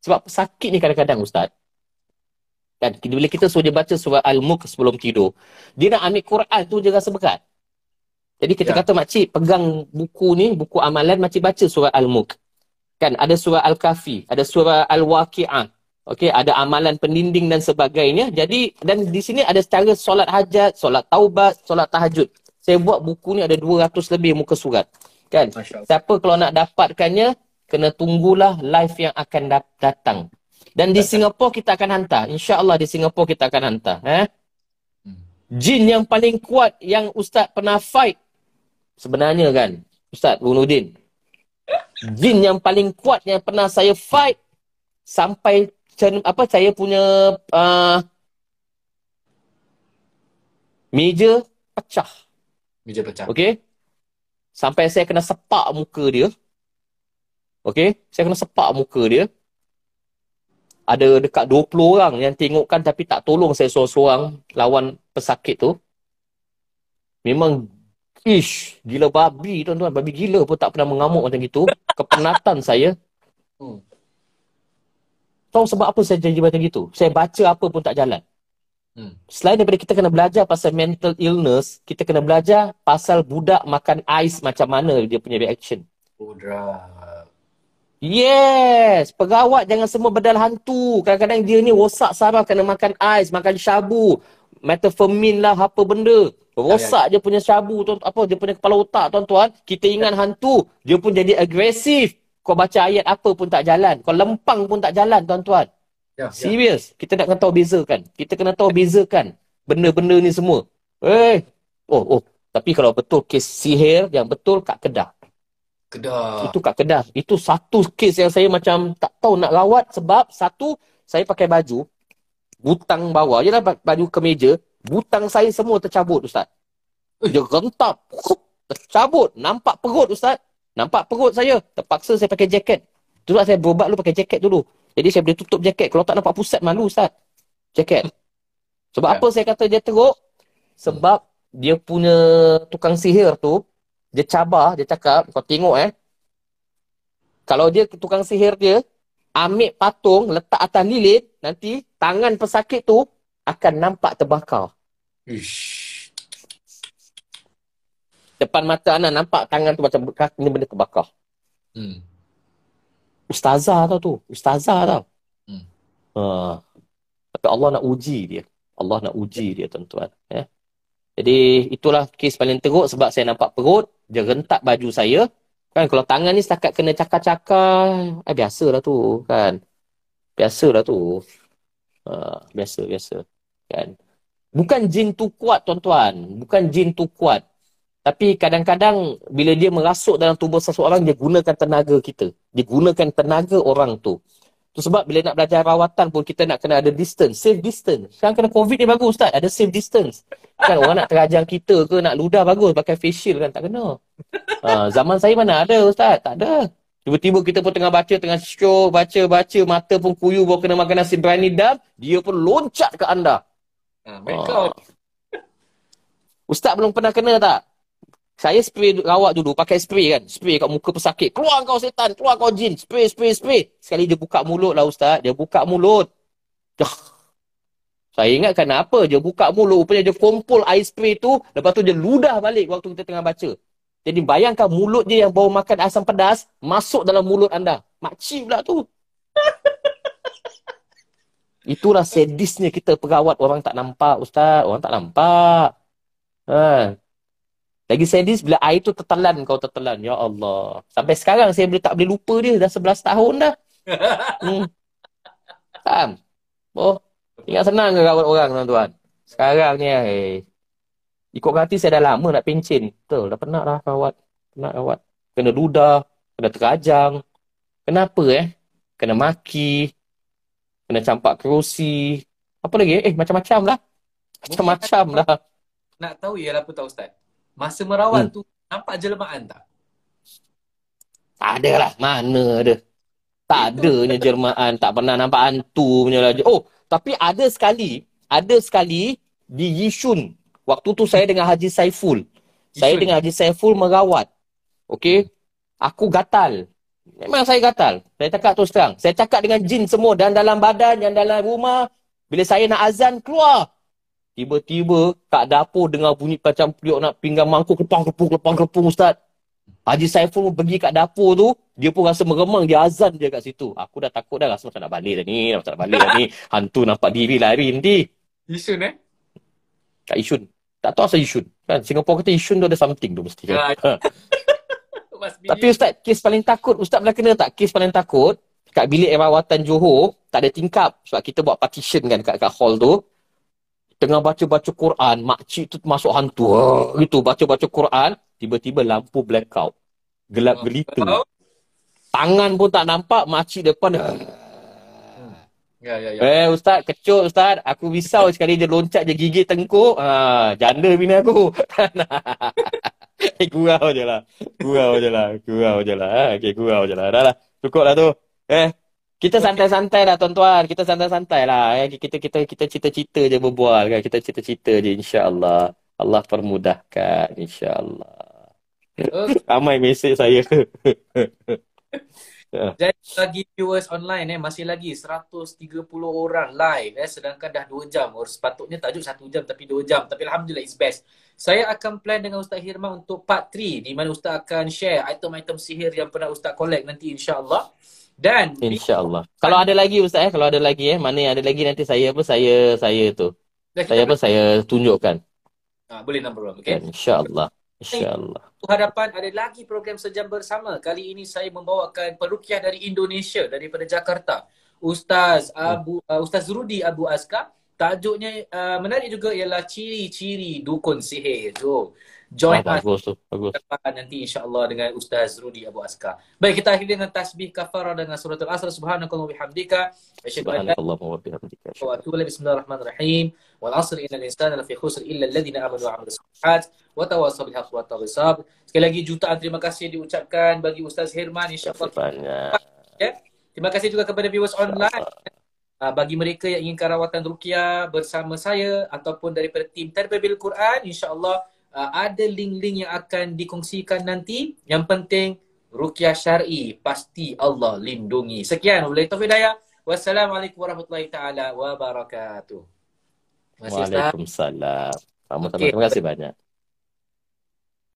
sebab sakit ni kadang-kadang ustaz. Kan bila kita suruh dia baca surah Al-Mulk sebelum tidur, dia nak ambil Quran tu dia rasa berat. Jadi kita ya. kata makcik pegang buku ni, buku amalan makcik baca surah Al-Mulk. Kan ada surah Al-Kafi, ada surah Al-Waqi'ah, Okey, ada amalan pendinding dan sebagainya. Jadi dan di sini ada secara solat hajat, solat taubat, solat tahajud. Saya buat buku ni ada 200 lebih muka surat. Kan? Siapa kalau nak dapatkannya kena tunggulah live yang akan datang. Dan di Singapura kita akan hantar. Insya-Allah di Singapura kita akan hantar, eh. Jin yang paling kuat yang ustaz pernah fight sebenarnya kan, Ustaz Bunuddin. Jin yang paling kuat yang pernah saya fight sampai apa saya punya uh, meja pecah. Meja pecah. Okey. Sampai saya kena sepak muka dia. Okey, saya kena sepak muka dia. ada dekat 20 orang yang tengokkan tapi tak tolong saya seorang-seorang lawan pesakit tu. Memang ish, gila babi tuan-tuan. Babi gila pun tak pernah mengamuk macam gitu. Kepenatan saya. Hmm. Tahu sebab apa saya jadi macam gitu? Saya baca apa pun tak jalan. Hmm. Selain daripada kita kena belajar pasal mental illness, kita kena belajar pasal budak makan ais macam mana dia punya reaction. Budra. Yes, pegawat jangan semua bedal hantu. Kadang-kadang dia ni rosak saraf kena makan ais, makan syabu, metformin lah apa benda. Rosak dia punya syabu tuan apa dia punya kepala otak tuan-tuan. Kita ingat hantu, dia pun jadi agresif. Kau baca ayat apa pun tak jalan. Kau lempang pun tak jalan tuan-tuan. Ya. Serius, ya. kita nak kena tahu bezakan. Kita kena tahu bezakan benda-benda ni semua. Eh, oh oh, tapi kalau betul kes sihir yang betul kat Kedah. Kedah. Itu kat Kedah. Itu satu kes yang saya macam tak tahu nak rawat sebab satu, saya pakai baju, butang bawah, je lah baju kemeja, butang saya semua tercabut Ustaz. Dia rentap, <laughs> tercabut, nampak perut Ustaz. Nampak perut saya, terpaksa saya pakai jaket. Tu lah saya berobat dulu pakai jaket dulu. Jadi saya boleh tutup jaket. Kalau tak nampak pusat, malu Ustaz. Jaket. Sebab ya. apa saya kata dia teruk? Sebab dia punya tukang sihir tu, dia cabar, dia cakap, kau tengok eh. Kalau dia tukang sihir dia, ambil patung, letak atas lilit, nanti tangan pesakit tu akan nampak terbakar. Ish. Depan mata anak nampak tangan tu macam ini benda terbakar. Hmm. Ustazah tau tu. Ustazah tau. Hmm. Uh, tapi Allah nak uji dia. Allah nak uji dia tuan-tuan. Eh? Jadi itulah kes paling teruk sebab saya nampak perut dia rentak baju saya. Kan kalau tangan ni setakat kena cakar-cakar, eh biasalah tu kan. Biasalah tu. Uh, biasa, biasa. Kan. Bukan jin tu kuat tuan-tuan. Bukan jin tu kuat. Tapi kadang-kadang bila dia merasuk dalam tubuh seseorang, dia gunakan tenaga kita. Dia gunakan tenaga orang tu. Tu sebab bila nak belajar rawatan pun kita nak kena ada distance, safe distance. Sekarang kena COVID ni bagus Ustaz, ada safe distance. Kan orang nak terajang kita ke nak ludah bagus pakai facial kan tak kena. Ha, zaman saya mana ada Ustaz? Tak ada. Tiba-tiba kita pun tengah baca, tengah show, baca-baca, mata pun kuyu bawa kena makan nasi berani dam, dia pun loncat ke anda. Ha, ha. Ustaz belum pernah kena tak? Saya spray rawat dulu, pakai spray kan. Spray kat muka pesakit. Keluar kau setan, keluar kau jin. Spray, spray, spray. Sekali dia buka mulut lah ustaz. Dia buka mulut. Dah. Saya ingat kenapa dia buka mulut. Rupanya dia kumpul air spray tu. Lepas tu dia ludah balik waktu kita tengah baca. Jadi bayangkan mulut dia yang bau makan asam pedas. Masuk dalam mulut anda. Makcik pula tu. <laughs> Itulah sedisnya kita perawat orang tak nampak ustaz. Orang tak nampak. Ha. Lagi sadis bila air tu tertelan kau tertelan. Ya Allah. Sampai sekarang saya boleh tak boleh lupa dia. Dah 11 tahun dah. <laughs> hmm. Faham? Oh. Ingat senang ke rawat orang tuan-tuan? Sekarang ni eh. Ikut hati saya dah lama nak pencin. Betul. Dah penat lah rawat. Penat rawat. Kena ludah. Kena terajang. Kenapa eh? Kena maki. Kena campak kerusi. Apa lagi? Eh macam-macam lah. Macam-macam lah. Nak tahu ya apa tahu Ustaz? Masa merawat hmm. tu nampak jelmaan tak? Tak ada lah. Mana ada. Tak adanya jelmaan. Tak pernah nampak hantu punya lah. Oh, tapi ada sekali. Ada sekali di Yishun. Waktu tu saya dengan Haji Saiful. Yishun. Saya dengan Haji Saiful merawat. Okay. Aku gatal. Memang saya gatal. Saya cakap terus terang. Saya cakap dengan jin semua. Dan dalam badan, yang dalam rumah. Bila saya nak azan, keluar. Tiba-tiba kat dapur dengar bunyi macam periuk nak pinggang mangkuk kepang kepung kepang kepung ustaz. Haji Saiful pun pergi kat dapur tu, dia pun rasa meremang, dia azan dia kat situ. Aku dah takut dah rasa macam nak balik dah ni, macam nak balik dah ni. <laughs> Hantu nampak diri lari nanti. Isun eh? Kat Isun. Tak tahu asal Isun. Kan Singapore kata Isun tu ada something tu mesti <laughs> <laughs> kan. Tapi ustaz, kes paling takut, ustaz pernah kena tak kes paling takut? Kat bilik rawatan Johor, tak ada tingkap. Sebab kita buat partition kan kat, kat hall tu tengah baca-baca Quran, makcik tu masuk hantu. Oh, gitu, baca-baca Quran, tiba-tiba lampu blackout. Gelap oh. gelita. Tangan pun tak nampak, makcik depan. Ya, ya, ya. Eh, Ustaz, kecut Ustaz. Aku risau sekali dia loncat, dia gigit tengkuk. Ha, janda bini aku. <laughs> eh, gurau je lah. Gurau je lah. Gurau je lah. Ha, okay, gurau je lah. Dah lah. Cukup lah tu. Eh, Kita santai-santai lah tuan-tuan. Kita santai-santai lah. Eh. Kita kita kita cerita-cerita je berbual kan. Kita cerita-cerita je insya-Allah. Allah permudahkan insya-Allah. Okay. <laughs> Ramai mesej saya. <laughs> Jadi bagi viewers online eh masih lagi 130 orang live eh sedangkan dah 2 jam. Or sepatutnya tajuk 1 jam tapi 2 jam. Tapi alhamdulillah it's best. Saya akan plan dengan Ustaz Hirman untuk part 3 di mana Ustaz akan share item-item sihir yang pernah Ustaz collect nanti insya-Allah. Dan insya-Allah. Kalau ada lagi Ustaz eh, kalau ada lagi eh, mana yang ada lagi nanti saya apa saya saya tu. Saya apa saya tunjukkan. Ha, boleh nombor okey. Insya-Allah. InsyaAllah. Hadapan ada lagi program sejam bersama. Kali ini saya membawakan perukiah dari Indonesia, daripada Jakarta. Ustaz Abu uh, Ustaz Rudi Abu Aska. Tajuknya uh, menarik juga ialah ciri-ciri dukun sihir. So, join ah, us. Bagus tu. Bagus. Nanti insya-Allah dengan Ustaz Rudi Abu Aska. Baik, kita akhiri dengan tasbih kafarah dengan surah Al-Asr. Subhanakallah wa bihamdika. Subhanakallah wa bihamdika. Wa atubu Bismillahirrahmanirrahim. Wal asr innal insana lafi khusr illa alladhina amanu wa amilus solihat wa tawassaw bil haqqi wa tawassaw Sekali lagi jutaan terima kasih diucapkan bagi Ustaz Herman insya-Allah. Ya. Terima kasih juga kepada viewers online. Uh, bagi mereka yang inginkan rawatan ruqyah bersama saya ataupun daripada tim Terbibil Quran insya-Allah uh, ada link-link yang akan dikongsikan nanti. Yang penting ruqyah syar'i pasti Allah lindungi. Sekian wabillahi taufiq hidayah. Wassalamualaikum warahmatullahi taala wabarakatuh. Waalaikumsalam. Sama-sama. Okay. Terima kasih banyak.